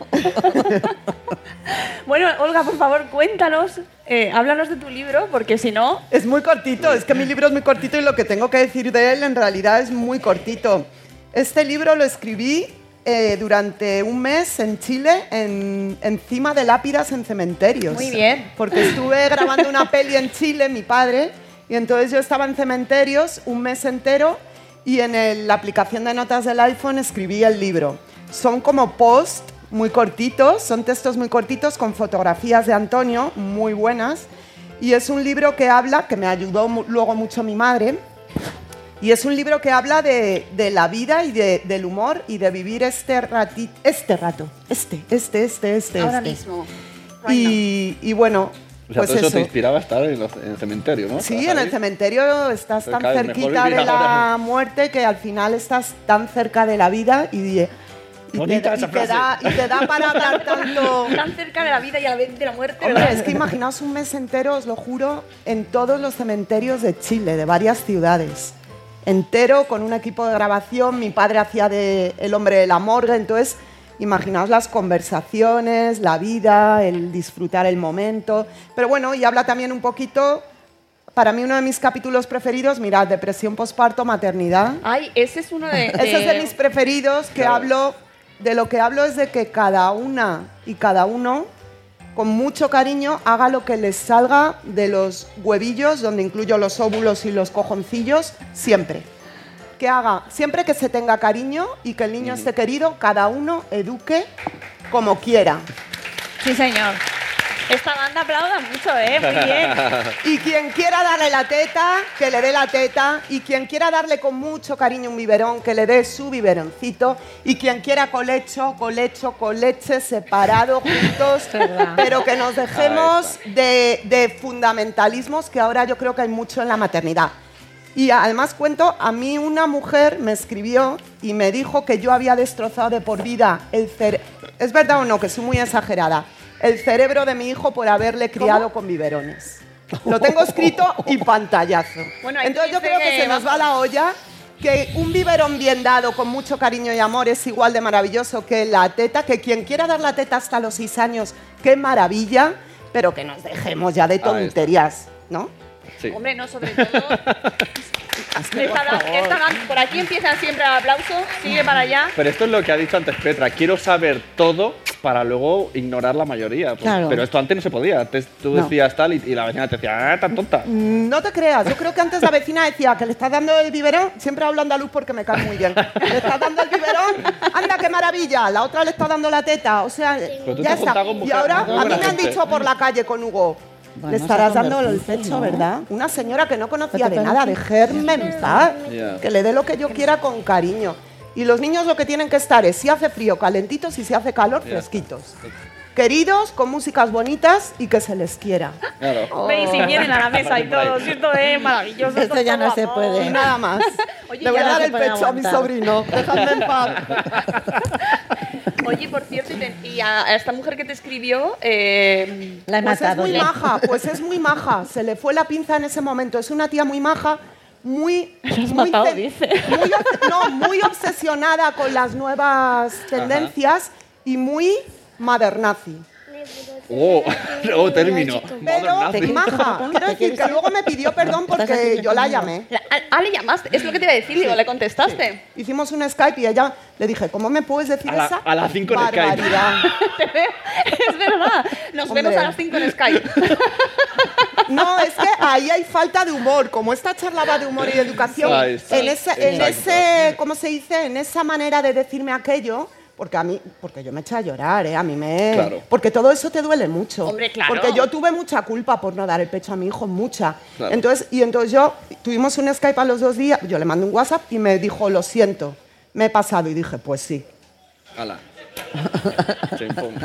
Bueno, Olga, por favor, cuéntanos, eh, háblanos de tu libro, porque si no... Es muy cortito, es que mi libro es muy cortito y lo que tengo que decir de él en realidad es muy cortito. Este libro lo escribí eh, durante un mes en Chile, en, encima de lápidas en cementerios. Muy bien. Porque estuve grabando una peli en Chile, mi padre, y entonces yo estaba en cementerios un mes entero y en el- la aplicación de notas del iPhone escribí el libro. Son como post muy cortitos, son textos muy cortitos con fotografías de Antonio, muy buenas. Y es un libro que habla, que me ayudó luego mucho mi madre, y es un libro que habla de, de la vida y de- del humor y de vivir este, rati- este rato, este, este, este, este. Ahora este. mismo. Y, y bueno, O sea, pues todo eso, eso. te inspiraba a estar en, los- en el cementerio, ¿no? Sí, en el cementerio estás Pero tan cerquita de la ahora. muerte que al final estás tan cerca de la vida y, y te, y te da, y te da para hablar tanto. Tan cerca de la vida y a la vez de la muerte. Hombre, ¿verdad? es que imaginaos un mes entero, os lo juro, en todos los cementerios de Chile, de varias ciudades. Entero, con un equipo de grabación. Mi padre hacía de El hombre de la morgue. Entonces, imaginaos las conversaciones, la vida, el disfrutar el momento. Pero bueno, y habla también un poquito. Para mí, uno de mis capítulos preferidos, mirad, depresión postparto, maternidad. Ay, ese es uno de... Ese es de mis preferidos, que Claro. hablo, de lo que hablo es de que cada una y cada uno, con mucho cariño, haga lo que les salga de los huevillos, donde incluyo los óvulos y los cojoncillos, siempre. Que haga, siempre que se tenga cariño y que el niño esté querido, cada uno eduque como quiera. Sí, señor. Esta banda aplauda mucho, ¿eh? Muy bien. Y quien quiera darle la teta, que le dé la teta. Y quien quiera darle con mucho cariño un biberón, que le dé su biberoncito. Y quien quiera colecho, colecho, coleche, separado, juntos. pero que nos dejemos de, de fundamentalismos, que ahora yo creo que hay mucho en la maternidad. Y además cuento, a mí una mujer me escribió y me dijo que yo había destrozado de por vida el cerebro. ¿Es verdad o no? Que soy muy exagerada. El cerebro de mi hijo por haberle criado con biberones. Lo tengo escrito y pantallazo. Bueno, Entonces yo creo que que se nos va la olla que un biberón bien dado con mucho cariño y amor es igual de maravilloso que la teta, que quien quiera dar la teta hasta los seis años, qué maravilla, pero que nos dejemos ya de tonterías, ¿no? Sí. Hombre, no, sobre todo... esta esta por aquí empieza siempre el aplauso, sigue para allá. Pero esto es lo que ha dicho antes Petra. Quiero saber todo para luego ignorar la mayoría. Pues, Claro. Pero esto antes no se podía. Antes tú No. decías tal y, y la vecina te decía, ah, tan tonta. Mm, No te creas, yo creo que antes la vecina decía que le estás dando el biberón, siempre hablo andaluz porque me cae muy bien. Le estás dando el biberón, anda qué maravilla, la otra le está dando la teta, o sea, ya está. Y ahora a mí me han dicho por la calle con Hugo, Bueno, le se estarás dando el pecho, ¿no? ¿verdad? Una señora que no conocía de nada, para aquí. dejarme en paz, Ya. que le dé lo que yo quiera con cariño. Y los niños lo que tienen que estar es si hace frío, calentitos y si hace calor, Ya. fresquitos. Queridos, con músicas bonitas y que se les quiera. Claro. Ve, y si vienen a la mesa y todo, esto es maravilloso. Esto ya no se puede. Y nada más. Oye, Le voy a no dar se el pecho a mi aguantar. sobrino. Dejadme en paz. Oye, por cierto, y, te- y a, a esta mujer que te escribió, eh, La he Pues es muy ya. maja, pues es muy maja. Se le fue la pinza en ese momento. Es una tía muy maja, muy. has muy matado, ce- dice. Muy, no, muy obsesionada con las nuevas tendencias y muy modernazi. Oh, oh, término. Pero maja. Quiero decir que luego me pidió perdón porque yo la llamé. la- ah, ah, le llamaste, es lo que te iba a decir, digo, le contestaste. Hicimos un Skype y ella le dije, ¿cómo me puedes decir A la- esa a las cinco en Skype. barbaridad? es verdad, nos Hombre. vemos a las 5 en Skype. No, es que ahí hay falta de humor. Como esta charla va de humor y de educación, en, ese, en ese, ¿cómo se dice? En esa manera de decirme aquello, porque a mí, porque yo me eché a llorar, ¿eh? A mí me... Claro. Porque todo eso te duele mucho. Hombre, claro. Porque yo tuve mucha culpa por no dar el pecho a mi hijo, mucha. Claro. Entonces, y entonces yo, tuvimos un Skype a los dos días, yo le mandé un WhatsApp y me dijo, lo siento, me he pasado. Y dije, pues sí. Ala.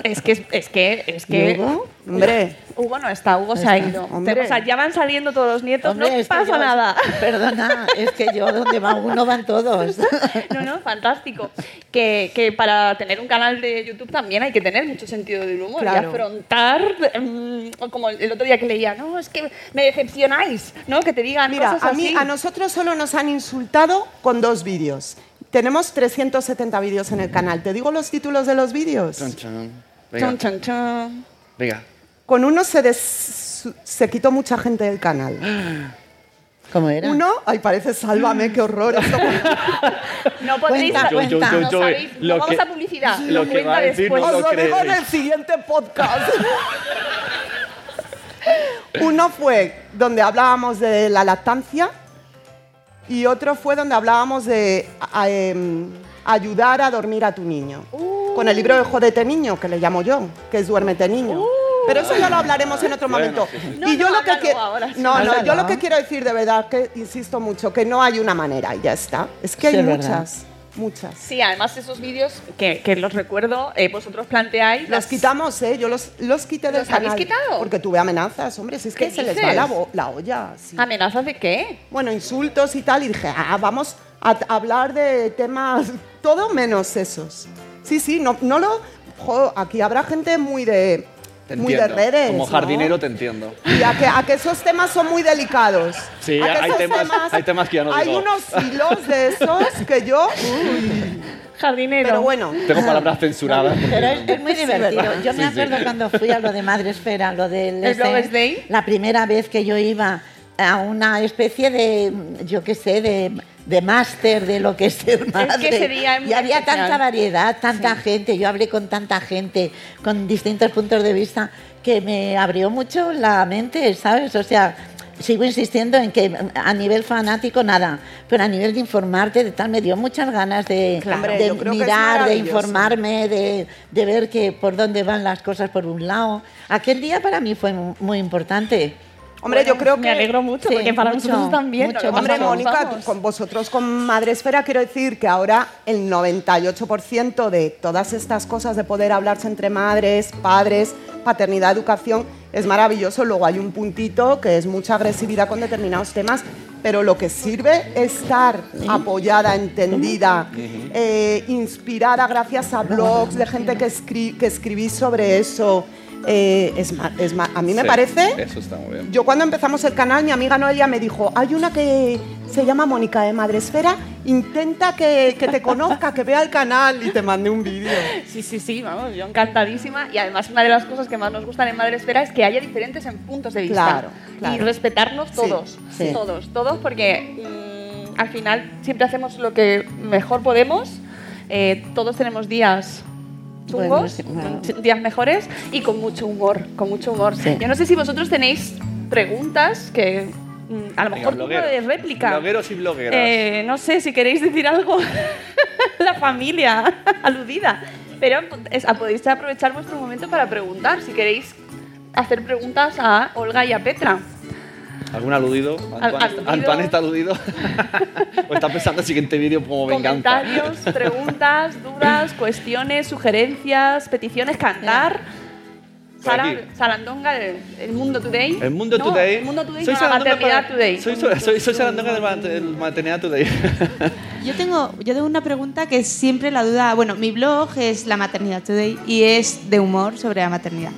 Es que, es que, es que... Hugo? Hombre. Hugo no está, Hugo se ha ido. Hombre. O sea, ya van saliendo todos los nietos, Hombre, no pasa yo- nada. Perdona, es que yo donde va uno van todos. No, no, fantástico. Que, que para tener un canal de YouTube también hay que tener mucho sentido del humor Claro. y afrontar, mm, como el otro día que leía, no, es que me decepcionáis, ¿no? Que te digan Mira, cosas a, mí, así. a nosotros solo nos han insultado con dos vídeos. Tenemos 370 vídeos en el canal. ¿Te digo los títulos de los vídeos? Chan, chan. Venga. Chon, chon, chon. Venga. Con uno se, des- se quitó mucha gente del canal. ¿Cómo era? Uno, ay, parece sálvame, qué horror. esto. No podréis... Cuenta, Yo- yo- cuenta. yo- no yo- sabéis, lo no vamos que- a publicidad. lo que va a decir después. no Os lo lo digo en el siguiente podcast. Uno fue donde hablábamos de la lactancia y otro fue donde hablábamos de a- em, ayudar a dormir a tu niño. Con el libro de Jodete Niño, que le llamo yo, que es Duérmete Niño. Pero eso ya lo hablaremos en otro Bueno, momento. sí, sí. No, y yo no, lo que quiero, ahora, sí. no, no, yo lo que quiero decir de verdad, que insisto mucho, que no hay una manera y ya está. Es que Sí, hay es verdad. Muchas. Sí, además esos vídeos que, que los recuerdo, eh, vosotros planteáis... Los las- quitamos, ¿eh? Yo los, los quité del ¿Los habéis quitado? Porque tuve amenazas, hombre. Si es que ¿Qué se les va la, la olla. sí. ¿Amenazas de qué? Bueno, insultos y tal. Y dije, ah, vamos a hablar de temas, todo menos esos. Sí, sí, no, no lo... jo, aquí habrá gente muy de... Te muy de redes. Como ¿no? jardinero te entiendo. Y a que, a que esos temas son muy delicados. Sí, A que hay esos temas- hay temas que ya no Hay digo. unos hilos de esos que yo... uy. Jardinero. Pero bueno. Tengo palabras censuradas. Pero es, es muy divertido. Yo me Sí, sí. acuerdo cuando fui a lo de Madre Esfera, lo del ¿El Day? la primera vez que yo iba a una especie de, yo qué sé, de, de máster de lo que es ser madre. es muy y había especial. tanta variedad, tanta gente. Yo hablé con tanta gente, con distintos puntos de vista, que me abrió mucho la mente, ¿sabes? O sea, sigo insistiendo en que a nivel fanático nada, pero a nivel de informarte, de tal, me dio muchas ganas de, Claro. de que mirar, de informarme, de, de ver que por dónde van las cosas por un lado. Aquel día para mí fue mu- muy importante. Hombre, yo creo que... Me alegro mucho, Sí, porque para mucho, nosotros también. mucho, Hombre, Mónica, vamos. con vosotros con Madre Esfera quiero decir que ahora el 98% de todas estas cosas de poder hablarse entre madres, padres, paternidad, educación, es maravilloso. Luego hay un puntito que es mucha agresividad con determinados temas, pero lo que sirve es estar apoyada, entendida, eh, inspirada gracias a blogs de gente que, escri- que escribís sobre eso. Eh, es ma- es ma- a mí me Sí, parece Eso está muy bien. yo cuando empezamos el canal, mi amiga Noelia me dijo, hay una que se llama Mónica de Madresfera, intenta que, que te conozca, que vea el canal y te mande un vídeo. Sí, sí, sí, vamos, yo encantadísima. Y además una de las cosas que más nos gustan en Madre Esfera es que haya diferentes en puntos de vista. Claro, claro. Y respetarnos todos, sí. todos, todos, porque mm, al final siempre hacemos lo que mejor podemos. Eh, todos tenemos días Bueno, chungos, sí, bueno. días mejores y con mucho humor, con mucho humor. Sí. Yo no sé si vosotros tenéis preguntas que mm, a lo Venga, mejor blogueros. de réplica. Blogueros y blogueras. Eh, no sé si queréis decir algo. la familia aludida. Pero es- podéis aprovechar vuestro momento para preguntar. Si queréis hacer preguntas a Olga y a Petra. ¿Algún aludido? ¿Antoine, está aludido? ¿O está pensando el siguiente vídeo como venganza? Comentarios, preguntas, dudas, cuestiones, sugerencias, peticiones, cantar. Sara. Sarandonga, el, el Mundo Today. El Mundo No, Today. El Mundo Today, Soy no, la Maternidad para- Today. Soy, soy, soy, soy Sarandonga del mat- del Maternidad Today. Yo tengo, yo tengo una pregunta que siempre la duda. Bueno, mi blog es La Maternidad Today y es de humor sobre la maternidad.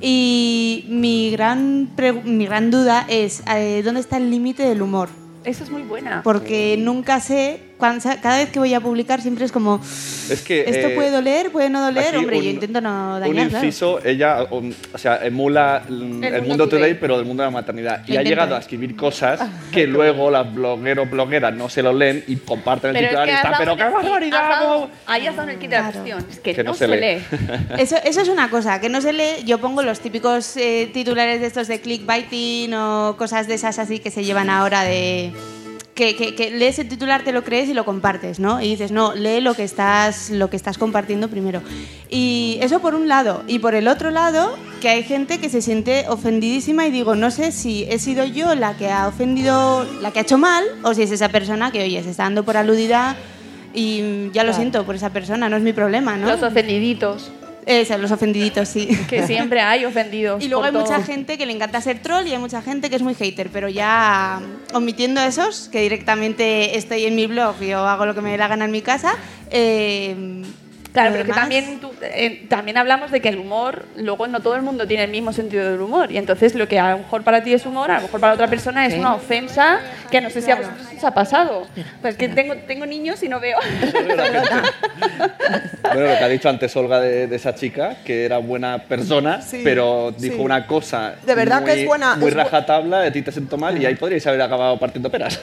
Y mi gran, mi gran duda es eh, dónde está el límite del humor. Esa es muy buena. Porque nunca sé, cada vez que voy a publicar siempre es como, Es que. esto eh, puede doler, puede no doler, hombre, un- yo intento no Un dañar. claro. inciso, ella, um, o sea, emula el, el mundo mundo today, pero del mundo de la maternidad. Y ha llegado a escribir cosas que luego las blogueros, blogueras no se lo leen y comparten el Pero es titular que y dado pero qué barbaridad. dado- cómo-". Ahí has dado el kit de la cuestión. Es que, Que no, se lee. Eso, eso es una cosa, que no se lee. Yo pongo los típicos eh, titulares de estos de clickbaiting o cosas de esas así que se llevan ahora de. Que, que- que lees el titular, te lo crees y lo compartes, ¿no? Y dices, no, lee lo que estás, lo que estás compartiendo primero. Y eso por un lado. Y por el otro lado, que hay gente que se siente ofendidísima y digo, no sé si he sido yo la que ha ofendido, la que ha hecho mal, o si es esa persona que, oye, se está dando por aludida y ya lo siento por esa persona, no es mi problema, ¿no? Los ofendiditos. Eso, los ofendiditos, sí. Que siempre hay ofendidos. Y luego hay mucha gente que le encanta ser troll y hay mucha gente que es muy hater, pero ya mm, omitiendo esos, que directamente estoy en mi blog, yo hago lo que me dé la gana en mi casa, eh, Claro, Lo pero que también, tú- eh, también hablamos de que el humor, luego no todo el mundo tiene el mismo sentido del humor. Y entonces lo que a lo mejor para ti es humor, a lo mejor para otra persona es una ofensa que no sé si a vosotros os ha pasado. Pues que tengo, tengo niños y no veo. Bueno, lo que ha dicho antes Olga de, de esa chica, que era buena persona, Sí, pero dijo sí. una cosa De verdad muy, que es buena- muy es rajatabla, de ti te siento mal, y ahí podríais haber acabado partiendo peras.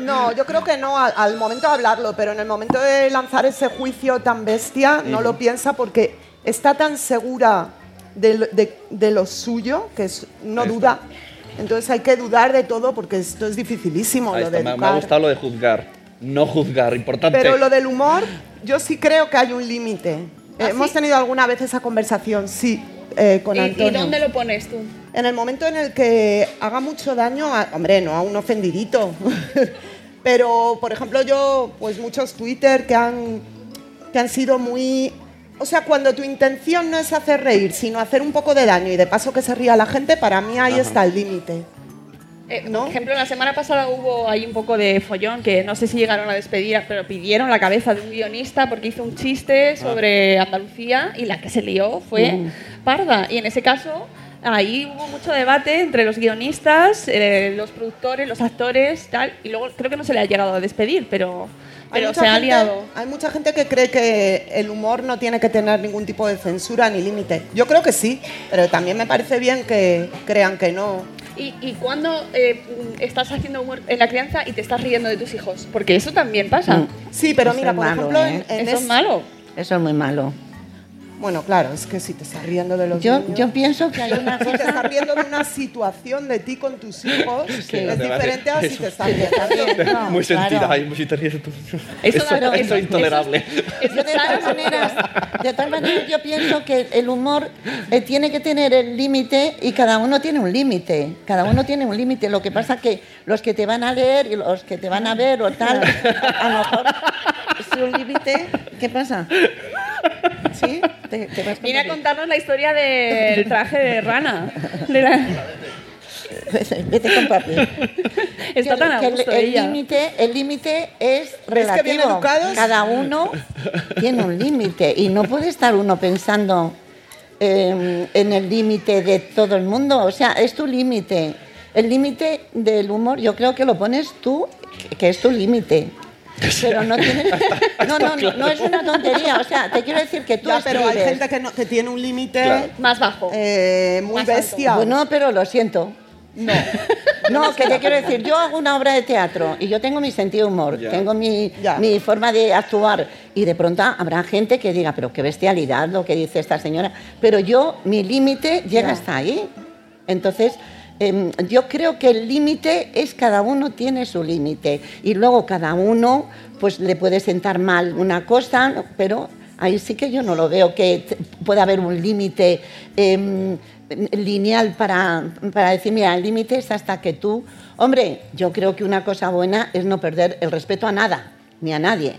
No, yo creo que no al, al momento de hablarlo, pero en el momento de lanzar ese juicio tan bestia, no lo piensa porque está tan segura de, lo- de- de lo suyo que es- no duda. Entonces hay que dudar de todo porque esto es dificilísimo, lo de me, me ha gustado lo de juzgar. No juzgar, importante. Pero lo del humor, yo sí creo que hay un límite. ¿Ah, Hemos sí? tenido alguna vez esa conversación, sí, eh, con ¿Y, Antonio. y dónde lo pones tú? En el momento en el que haga mucho daño, a- hombre, no a un ofendidito, pero por ejemplo yo, pues muchos Twitter que han, que han sido muy... O sea, cuando tu intención no es hacer reír, sino hacer un poco de daño y de paso que se ría la gente, para mí ahí Ajá. está el límite. Eh, ¿No? Por ejemplo, la semana pasada hubo ahí un poco de follón que no sé si llegaron a despedir, pero pidieron la cabeza de un guionista porque hizo un chiste sobre Andalucía y la que se lió fue Mm. parda. Y en ese caso, ahí hubo mucho debate entre los guionistas, eh, los productores, los actores, tal. Y luego creo que no se le ha llegado a despedir, pero, pero se ha gente- liado. Hay mucha gente que cree que el humor no tiene que tener ningún tipo de censura ni límite. Yo creo que sí, pero también me parece bien que crean que no. ¿Y, y cuándo eh, estás haciendo humor en la crianza y te estás riendo de tus hijos? Porque eso también pasa. Mm. Sí, pero Eso mira, es por malo, ejemplo, ¿eh? en, en Eso es es- malo. Eso es muy malo. Bueno, claro, es que si te estás riendo de los Yo, niños... yo pienso que hay una Si te cosa... estás riendo de una situación de ti con tus hijos, Sí. es diferente a si te estás riendo. no, muy sentida, claro. ay, muy sentida. Eso, Eso da- eso eso- es intolerable. Yo de todas maneras, de todas maneras yo pienso que el humor eh, tiene que tener el límite y cada uno tiene un límite. Cada uno tiene un límite. Lo que pasa que los que te van a leer y los que te van a ver o tal, a lo mejor es un límite. ¿Qué pasa? ¿Sí? ¿Te, te vas Viene a contarnos la historia del traje de rana. De la- Vete, con papi. Está Que- tan a que el- gusto el ella. límite el límite es bien relativo. educados? Cada uno tiene un límite y no puede estar uno pensando eh, en el límite de todo el mundo. O sea, es tu límite. El límite del humor, yo creo que lo pones tú, que- que es tu límite. Pero no tiene. No, no, no, no es una tontería. O sea, te quiero decir que tú Ya, pero hay gente que, no- que tiene un límite Claro. Más bajo. eh, muy Más alto. bestia. Bueno, pero lo siento. no. No, que te quiero decir, yo hago una obra de teatro y yo tengo mi sentido de humor, Ya. tengo mi, mi forma de actuar y de pronto habrá gente que diga, pero qué bestialidad lo que dice esta señora. Pero yo, mi límite llega Ya. hasta ahí. Entonces, em, yo creo que el límite es cada uno tiene su límite y luego cada uno pues le puede sentar mal una cosa, pero ahí sí que yo no lo veo que pueda haber un límite em, lineal para, para decir, mira, el límite es hasta que tú... Hombre, yo creo que una cosa buena es no perder el respeto a nada, ni a nadie.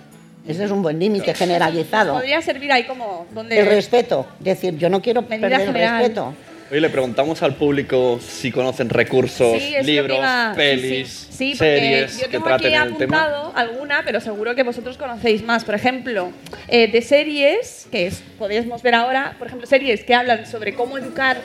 Ese es un buen límite generalizado. Podría servir ahí como donde El respeto, decir, yo no quiero Medida perder el respeto. Hoy le preguntamos al público si conocen recursos, Sí, que libros, iba- sí, pelis, sí. Sí, porque series yo que tengo traten aquí el tema. apuntado alguna, pero seguro que vosotros conocéis más. Por ejemplo, eh, de series que es, podemos ver ahora, por ejemplo, series que hablan sobre cómo educar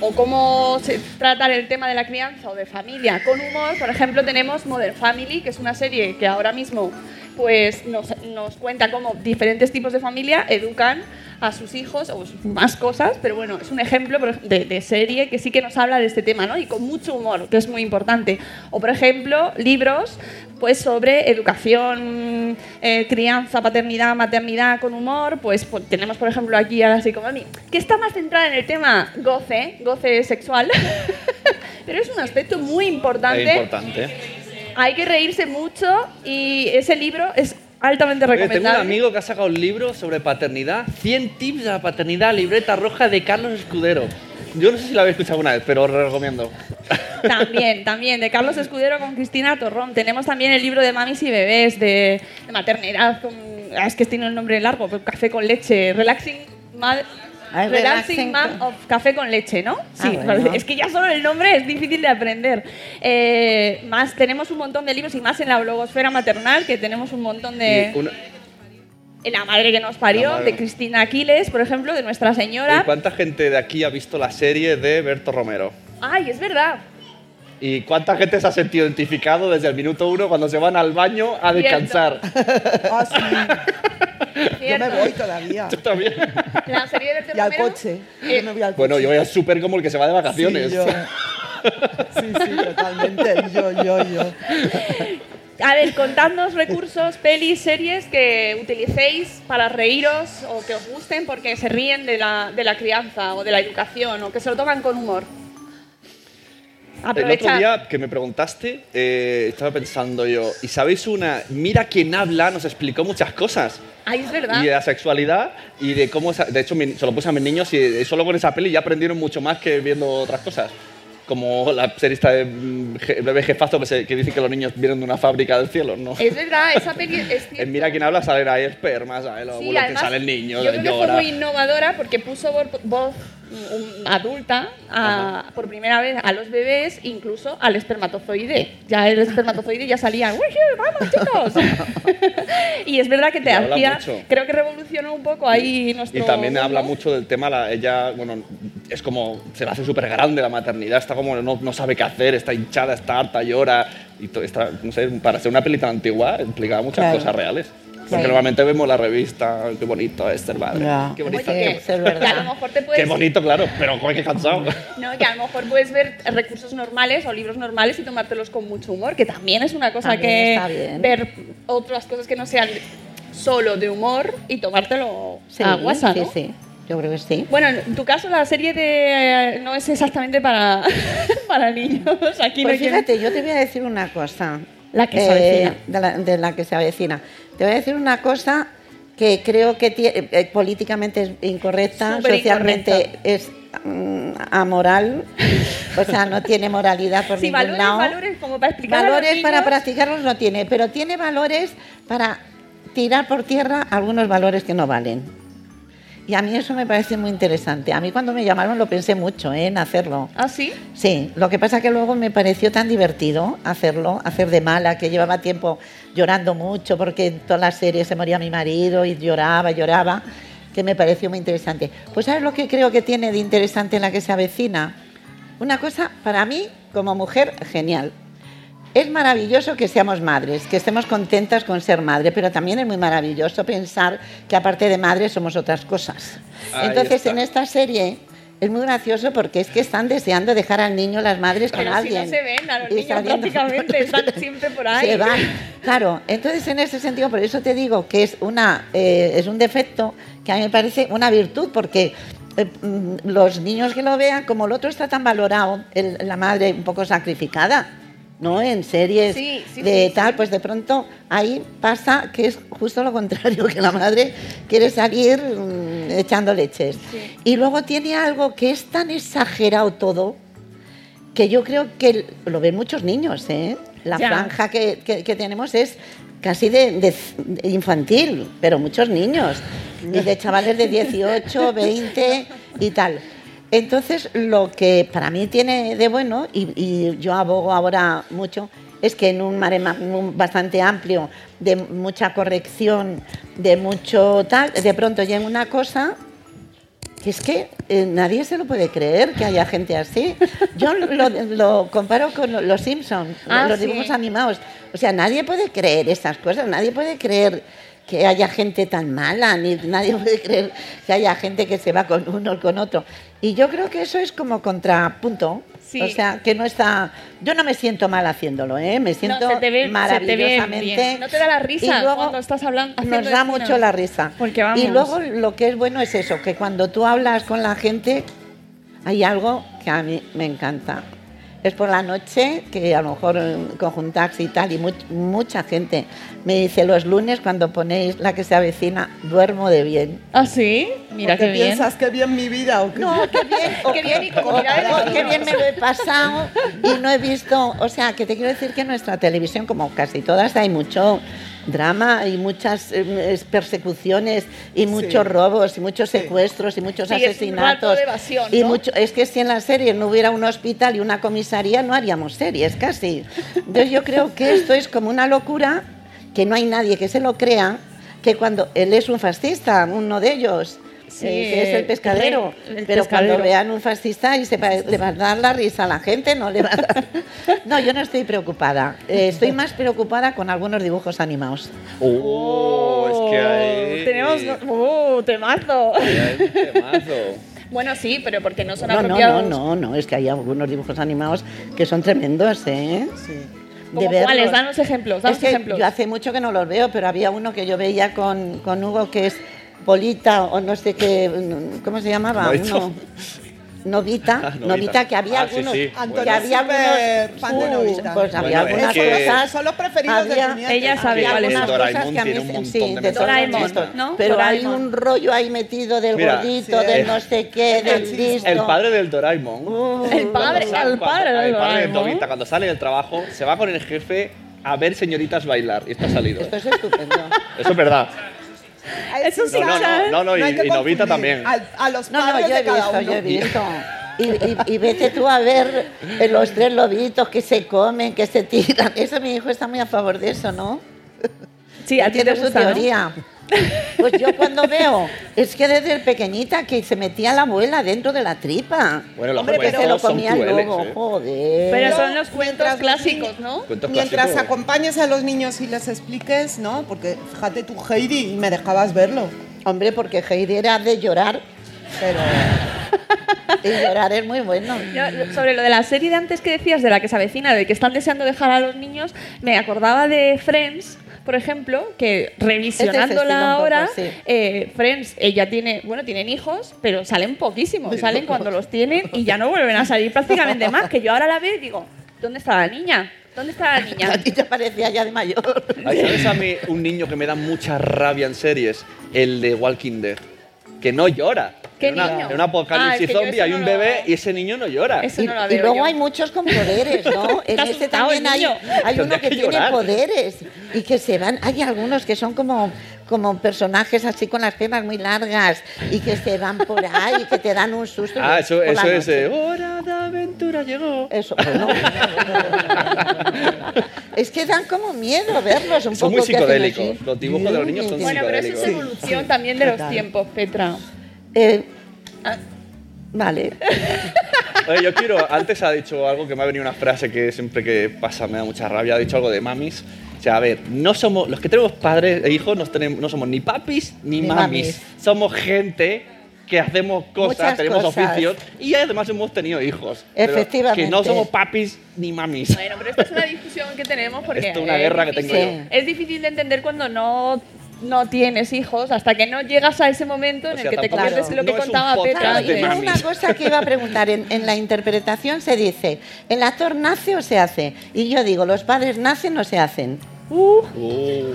o cómo se- tratar el tema de la crianza o de familia con humor. Por ejemplo, tenemos Modern Family, que es una serie que ahora mismo pues nos, nos cuenta cómo diferentes tipos de familia educan a sus hijos o más cosas, pero bueno, es un ejemplo de, de serie que sí que nos habla de este tema, ¿no? Y con mucho humor, que es muy importante. O por ejemplo, libros pues sobre educación, eh, crianza, paternidad, maternidad con humor, pues, tenemos por ejemplo aquí a la psicomami, que está más centrada en el tema goce, goce sexual, pero es un aspecto muy importante. Es importante. Hay que reírse mucho y ese libro es altamente Oye, tengo un recomendable. amigo que ha sacado un libro sobre paternidad, 100 tips de la paternidad, libreta roja de Carlos Escudero. Yo no sé si lo habéis escuchado alguna vez, pero os lo recomiendo. También, también, de Carlos Escudero con Cristina Torrón. Tenemos también el libro de mamis y bebés, de, de maternidad, con, es que tiene un nombre largo, pero café con leche, relaxing, ma- Ah, relaxing relaxing Mom of café con leche, ¿no? Sí, Ah, bueno. es que ya solo el nombre es difícil de aprender. Eh, más, tenemos un montón de libros y más en la blogosfera maternal, que tenemos un montón de... Y una, La madre que nos parió, La madre. de Cristina Aquiles, por ejemplo, de Nuestra ¿Y Señora. cuánta gente de aquí ha visto la serie de Berto Romero? Ay, es verdad. ¿Y cuánta gente se ha sentido identificado desde el minuto uno cuando se van al baño a descansar? Ah, sí. Yo me voy todavía. Yo también. La serie de Y al coche. eh, Yo me voy al coche. Bueno, yo voy al súper como el que se va de vacaciones. Sí, yo. sí, sí, totalmente. Yo, yo, yo. A ver, contadnos recursos, pelis, series que utilicéis para reíros o que os gusten porque se ríen de la, de la crianza o de la educación o que se lo toman con humor. El Aprovecha. otro día que me preguntaste, eh, estaba pensando yo, ¿y sabéis una? Mira quién habla, nos explicó muchas cosas. Ay, es verdad. Y de la sexualidad y de cómo... De hecho, se lo puse a mis niños y solo con esa peli ya aprendieron mucho más que viendo otras cosas. Como la serie esta de mm, Bebé Jefazo que, se- que dice que los niños vienen de una fábrica del cielo, ¿no? Es verdad, esa peli es. En Mira quién habla salen ahí espermas, ¿sabes? Los Sí, óvulos que además, sale el niño, yo creo que fue llora. muy innovadora porque puso voz, adulta a- por primera vez a los bebés, incluso al espermatozoide. Ya el espermatozoide ya salía, ¡Uy, vamos chicos! y es verdad que te Y hacía, creo que revolucionó un poco ahí nuestro Y también mundo. habla mucho del tema, la, ella, bueno, es como, se la hace súper grande la maternidad, está como, no, no sabe qué hacer, está hinchada, está harta, llora, y to- está, no sé, para ser una tan antigua, implicaba muchas Claro. cosas reales. Porque normalmente vemos la revista, qué bonito es ser madre, Ya. qué bonito, Oye, qué, que a lo mejor te puedes qué bonito, claro, pero joder, qué cansado. No, que a lo mejor puedes ver recursos normales o libros normales y tomártelos con mucho humor, que también es una cosa También que está bien. ver otras cosas que no sean solo de humor y tomártelo Sí, a guasa, sí, ¿no? sí. Yo creo que sí. Bueno, en tu caso la serie de eh, no es exactamente para, para niños. Aquí Pues fíjate, yo te voy a decir una cosa. La que se Eh, avecina. De la, de la que se avecina. Te voy a decir una cosa que creo que tie- eh, políticamente es incorrecta, Súper socialmente incorrecta. es mm, amoral, o sea, no tiene moralidad por Sí, ningún valores, lado. valores como para explicar a los Valores para practicarlos no tiene, pero tiene valores para tirar por tierra algunos valores que no valen. Y a mí eso me parece muy interesante. A mí cuando me llamaron lo pensé mucho ¿eh? en hacerlo. ¿Ah, sí? Sí, lo que pasa que luego me pareció tan divertido hacerlo, hacer de mala, que llevaba tiempo llorando mucho porque en todas las series se moría mi marido y lloraba, lloraba, que me pareció muy interesante. Pues ¿sabes lo que creo que tiene de interesante en la que se avecina? Una cosa, para mí, como mujer, genial. Es maravilloso que seamos madres, que estemos contentas con ser madre, pero también es muy maravilloso pensar que aparte de madre somos otras cosas. Ahí Entonces, está. en esta serie es muy gracioso porque es que están deseando dejar al niño las madres con Pero si alguien. no se ven a los Y niños saliendo- prácticamente, están siempre por ahí. se van. Claro, entonces en ese sentido, por eso te digo que es, una, eh, es un defecto que a mí me parece una virtud, porque eh, mm, los niños que lo vean, como el otro está tan valorado, el- la madre un poco sacrificada, ¿no? En series Sí, sí, de sí, tal, pues de pronto ahí pasa que es justo lo contrario, que la madre quiere salir mm, echando leches. Y luego tiene algo que es tan exagerado todo, que yo creo que lo ven muchos niños, ¿eh? La Ya. franja que, que- que tenemos es casi de, de- de infantil, pero muchos niños, y de chavales de 18, 20 y tal. Entonces, lo que para mí tiene de bueno, y, y yo abogo ahora mucho, es que en un mare bastante amplio, de mucha corrección, de mucho tal, de pronto llega una cosa que es que eh, nadie se lo puede creer que haya gente así. Yo lo, lo comparo con lo- los Simpsons, Ah, los sí. dibujos animados. O sea, nadie puede creer esas cosas, nadie puede creer que haya gente tan mala, ni nadie puede creer que haya gente que se va con uno o con otro. Y yo creo que eso es como contrapunto. Sí. O sea, que no está. Yo no me siento mal haciéndolo, ¿eh? Me siento no, se te ve, se te ve maravillosamente. bien. No te da la risa Y luego cuando estás hablando. nos da mucho la risa. Porque vamos. Y luego lo que es bueno es eso, que cuando tú hablas con la gente, hay algo que a mí me encanta. Es por la noche, que a lo mejor eh, conjuntarse y tal, y much- mucha gente me dice los lunes cuando ponéis la que se avecina, duermo de bien. ¿Ah, sí? Mira ¿Por qué bien. piensas que bien mi vida o qué? No, qué bien, o Qué bien o- o qué bien me lo he pasado y no he visto, o sea, que te quiero decir que en nuestra televisión, como casi todas, hay mucho drama y muchas eh, es- persecuciones y muchos robos y muchos secuestros y muchos Sí, es un asesinatos. de evasión, y ¿no? mucho, es que si en la serie no hubiera un hospital y una comisaría, no haríamos series casi. Entonces yo creo que esto es como una locura, que no hay nadie que se lo crea, que cuando él es un fascista, uno de ellos, Sí, eh, que es el pescadero, el pero pescadero. cuando vean un fascista y se va- le va a dar la risa a la gente, no le va a dar. No, yo no estoy preocupada. Eh, estoy más preocupada con algunos dibujos animados. Oh, es que hay... Tenemos. ¡Uh, temazo! hay un temazo. Bueno, sí, pero porque no son No, no, apropiados. no, no, no, es que hay algunos dibujos animados que son tremendos, ¿eh? ¿Cómo verlos. cuáles? Danos ejemplos, danos Es que ejemplos. Yo hace mucho que no los veo, pero había uno que yo veía con, con Hugo que es Polita o no sé qué, ¿cómo se llamaba? Novita, Ah, Novita. Novita, que había Ah, sí, algunos, sí, que Antonio había algunos, fan de uh, Novita. pues había Bueno, es algunas que- cosas, Son los preferidos de había-. Ella sabe había cuáles algunas son. cosas Doraemon que a mí un sí, de de Doraemon, Doraemon, ¿no? pero hay Doraemon. un rollo ahí metido del Mira, gordito, sí, del el- no sé qué, del listo. El padre del Doraemon. El padre, el padre cuando- del el padre de Doraemon. Tobita, cuando sale del trabajo, se va con el jefe a ver señoritas bailar. Y esto ha salido. Esto es estupendo. Eso es verdad. Eso sí, No, no, no, no, no, y, y Novita también. Al- A, los No, no, padres yo he de cada visto, uno. yo he visto. Y, y- y vete tú a ver eh, los tres lobitos que se comen, que se tiran. Eso mi hijo está muy a favor de eso, ¿no? Sí, a ti te tiene su gusta, ¿no? Pues yo cuando veo, es que desde pequeñita que se metía la abuela dentro de la tripa. Bueno, los Hombre, que se lo comía lobo, ¿eh? joder. Pero Pero son los cuentos mientras- clásicos, ¿no? Cuentos Mientras clásicos. acompañes a los niños y les expliques, ¿no? Porque fíjate tú, Heidi, y me dejabas verlo. Hombre, porque Heidi era de llorar. Pero Y llorar es muy bueno. Yo, sobre lo de la serie de antes que decías, de la que se avecina, de que están deseando dejar a los niños, me acordaba de Friends, por ejemplo, que Este revisionándola poco, ahora, sí. eh, Friends, ella tiene, bueno, tienen hijos, pero salen poquísimos, salen cuando los tienen y ya no vuelven a salir prácticamente más, que yo ahora la veo y digo, ¿dónde está la niña? ¿Dónde está la niña? A ti te parecía ya de mayor. Ay, ¿Sabes a mí un niño que me da mucha rabia en series? El de Walking Dead. Que no llora. ¿Qué en una, niño? En un apocalipsis Ah, zombie hay no un lo- bebé y ese niño no llora. Eso no la y luego yo. hay muchos con poderes, ¿no? En este también hay, hay uno que, que tiene llorar. poderes y que se van. Hay algunos que son como, como personajes así con las piernas muy largas y que se van por ahí y que te dan un susto. Ah, eso, eso es. noche. eh, Hora de aventura llegó. Eso, bueno. es que dan como miedo verlos un Son poco. muy que hacen psicodélicos. Los dibujos de los niños son Bueno, pero eso es psicodélicos. evolución también de los tiempos, Petra. Eh, ah, vale. Oye, yo quiero, antes ha dicho algo que me ha venido una frase que siempre que pasa me da mucha rabia, ha dicho algo de mamis. O sea, a ver, no somos, los que tenemos padres e hijos no, tenemos, no somos ni papis ni, Ni mamis. mamis. Somos gente que hacemos cosas, Muchas tenemos cosas. oficios y además hemos tenido hijos. Pero Efectivamente. Que no somos papis ni mamis. Bueno, pero esta es una discusión que tenemos porque Esto es una guerra que difícil, tengo yo. es difícil de entender cuando no no tienes hijos hasta que no llegas a ese momento en el sea, que te conviertes en lo que no contaba Petra. Claro, y una cosa que iba a preguntar, en, en la interpretación se dice, ¿el actor nace o se hace? Y yo digo, ¿los padres nacen o se hacen? Uh, Uh,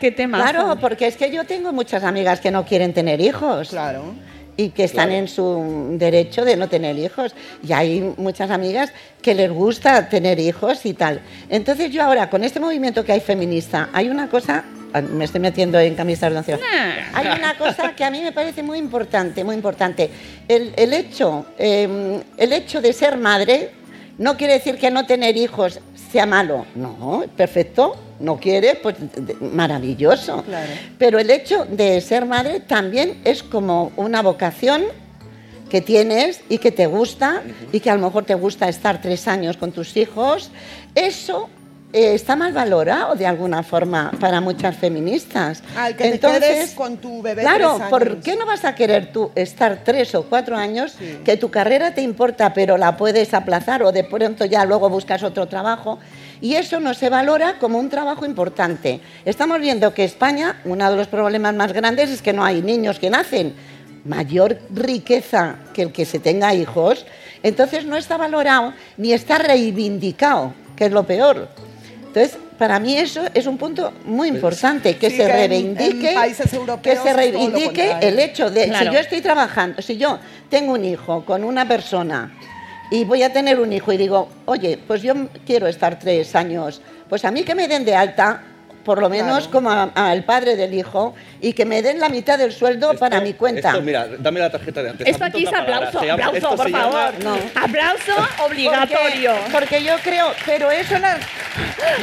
qué tema. Claro, porque es que yo tengo muchas amigas que no quieren tener hijos. claro. y que están Claro. en su derecho de no tener hijos. Y hay muchas amigas que les gusta tener hijos y tal. Entonces yo ahora, con este movimiento que hay feminista, hay una cosa, me estoy metiendo en camisas de once. Hay una cosa que a mí me parece muy importante, muy importante. El, el hecho, eh, el hecho de ser madre no quiere decir que no tener hijos sea malo. No, perfecto. No quiere, pues maravilloso. Claro. Pero el hecho de ser madre también es como una vocación que tienes y que te gusta y que a lo mejor te gusta estar tres años con tus hijos. Eso eh, está mal valorado de alguna forma para muchas feministas. Al que te quedes con tu bebé Claro, tres ¿por qué no vas a querer tú estar tres o cuatro años que tu carrera te importa pero la puedes aplazar o de pronto ya luego buscas otro trabajo? Y eso no se valora como un trabajo importante. Estamos viendo que España, uno de los problemas más grandes es que no hay niños que nacen. Mayor riqueza que el que se tenga hijos, entonces no está valorado ni está reivindicado, que es lo peor. Entonces, para mí eso es un punto muy importante, que Sí, se que reivindique, en países que se reivindique el hecho de, Claro. si yo estoy trabajando, si yo tengo un hijo con una persona y voy a tener un hijo y digo, oye, pues yo quiero estar tres años, pues a mí que me den de alta, por lo menos como a- al padre del hijo, y que me den la mitad del sueldo para mi cuenta. Esto, mira, dame la tarjeta de antes. Esto aquí es aplauso, llama- aplauso, por llama- favor. Aplauso obligatorio. Porque, porque yo creo, pero eso la-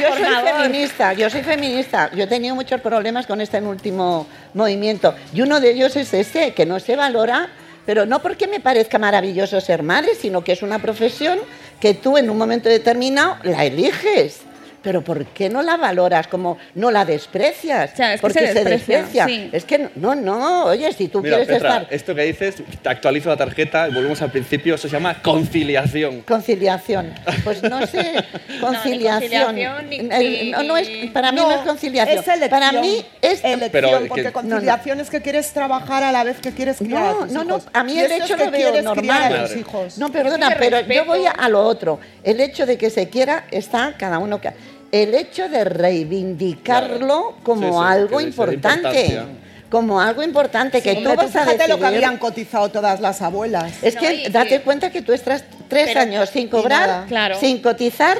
yo Por soy favor. feminista, yo soy feminista. Yo he tenido muchos problemas con este último movimiento y uno de ellos es ese, que no se valora, pero no porque me parezca maravilloso ser madre, sino que es una profesión que tú en un momento determinado la eliges. Pero ¿por qué no la valoras? Como no la desprecias. sea, es que porque se se desprecia, sí. Es que no, no, oye, si tú Mira, quieres Petra, estar esto que dices, te actualizo la tarjeta y volvemos al principio, eso se llama conciliación. Conciliación. Pues no sé, conciliación. conciliación ni- El- ni- no, no es, para mí no, es conciliación. Es elección. para mí es elección, Pero que- porque No, no. conciliación es que quieres trabajar a la vez que quieres criar a No, tus no, no, hijos. a mí el hecho que lo veo quieres normal. criar a tus Madre. hijos. No, perdona, pero respeto. yo voy a, a lo otro. El hecho de que se quiera está cada uno que el hecho de reivindicarlo Claro. como Sí, sí, algo importante. Como algo importante que Hombre, tú vas a fíjate lo que habían cotizado todas las abuelas. Es No, que y- date y- cuenta que tú estás tres Pero- años sin cobrar. Claro. sin cotizar.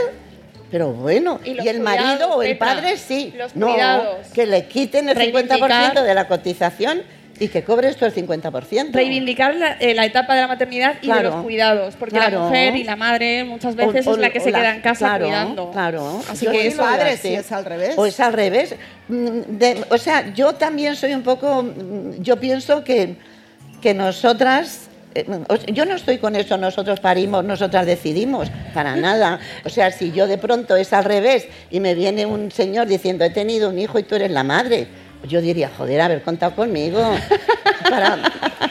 Pero bueno, Y el marido o el Petra, padre sí. los no, cuidados. que le quiten el Reivindicar. 50% de la cotización y que cobres tú el 50%. Reivindicar la, eh, la etapa de la maternidad y de los cuidados, porque la mujer y la madre muchas veces O- o- es la que se queda en casa claro, cuidando. Claro, Así Yo que padre, si es al revés. O es al revés. Mm, de- o sea, yo también soy un poco. mm, Yo pienso que, que nosotras. eh, Yo no estoy con eso, nosotros parimos, nosotras decidimos, para nada. O sea, si yo de pronto es al revés y me viene un señor diciendo, he tenido un hijo y tú eres la madre, yo diría, joder, haber contado conmigo. Para-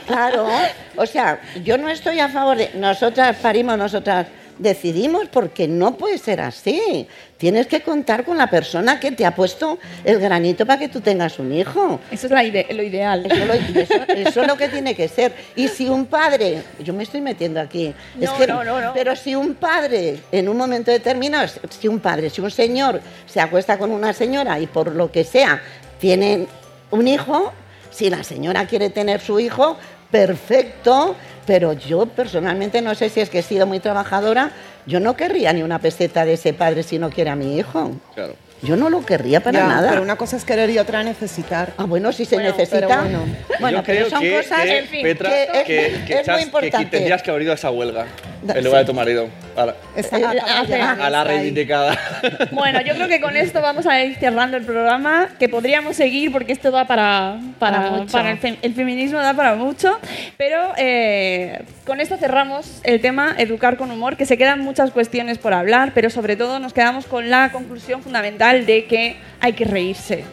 claro, o sea, yo no estoy a favor de nosotras parimos, nosotras decidimos, porque no puede ser así. Tienes que contar con la persona que te ha puesto el granito para que tú tengas un hijo. Eso es la ide- lo ideal. Eso, lo- eso- eso es lo que tiene que ser. Y si un padre, yo me estoy metiendo aquí, es No, que, no, no, no. pero si un padre en un momento determinado, si un padre, si un señor se acuesta con una señora y por lo que sea tienen un hijo, si la señora quiere tener su hijo, perfecto, pero yo personalmente no sé si es que he sido muy trabajadora, yo no querría ni una peseta de ese padre si no quiere a mi hijo. Claro. Yo no lo querría para Ya, nada. Pero una cosa es querer y otra necesitar. Ah, bueno, si se Bueno, necesita. pero bueno. Bueno, Yo pero creo son que, cosas que, en fin, Petra, que es- que, es que, muy Chas, que importante. tendrías que haber ido a esa huelga Da- en lugar de sí. tu marido. A la, Está- Eh, de a la está ahí. reivindicada. Bueno, yo creo que con esto vamos a ir cerrando el programa, que podríamos seguir porque esto da para, para, Para mucho. para el, fem- el feminismo, da para mucho, pero eh, con esto cerramos el tema educar con humor, que se quedan muchas cuestiones por hablar, pero sobre todo nos quedamos con la conclusión fundamental de que hay que reírse,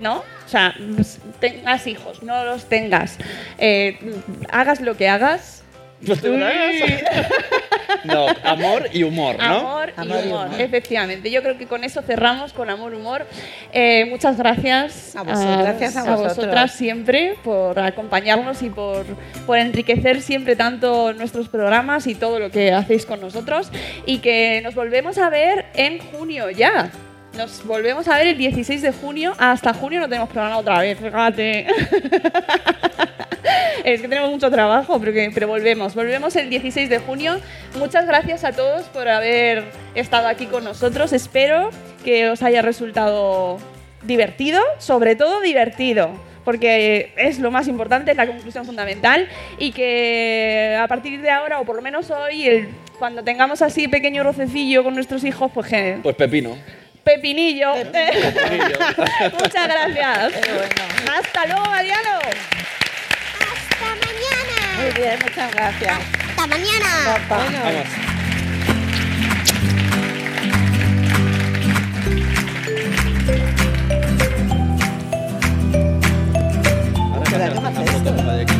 ¿no? O sea, pues, tengas hijos, no los tengas, eh, hagas lo que hagas. ¿No te lo hagas? No, amor y humor, ¿no? Amor, y humor, efectivamente. Yo creo que con eso cerramos con amor, humor. Eh, muchas gracias A vosotros. Gracias a vosotros. vosotras siempre por acompañarnos y por, por enriquecer siempre tanto nuestros programas y todo lo que hacéis con nosotros. Y que nos volvemos a ver en junio ya. Nos volvemos a ver el 16 de junio. Hasta junio no tenemos programa otra vez, fíjate. Es que tenemos mucho trabajo, pero, que- pero volvemos. Volvemos el 16 de junio. Muchas gracias a todos por haber estado aquí con nosotros. Espero que os haya resultado divertido, sobre todo divertido, porque es lo más importante, es la conclusión fundamental. Y que a partir de ahora, o por lo menos hoy, el- cuando tengamos así pequeño rocecillo con nuestros hijos, pues que Pues pepino. Pepinillo. Pepinillo. Muchas gracias. Hasta luego, Mariano. Hasta mañana. Muy bien, muchas gracias. Hasta mañana. Vamos. Ahora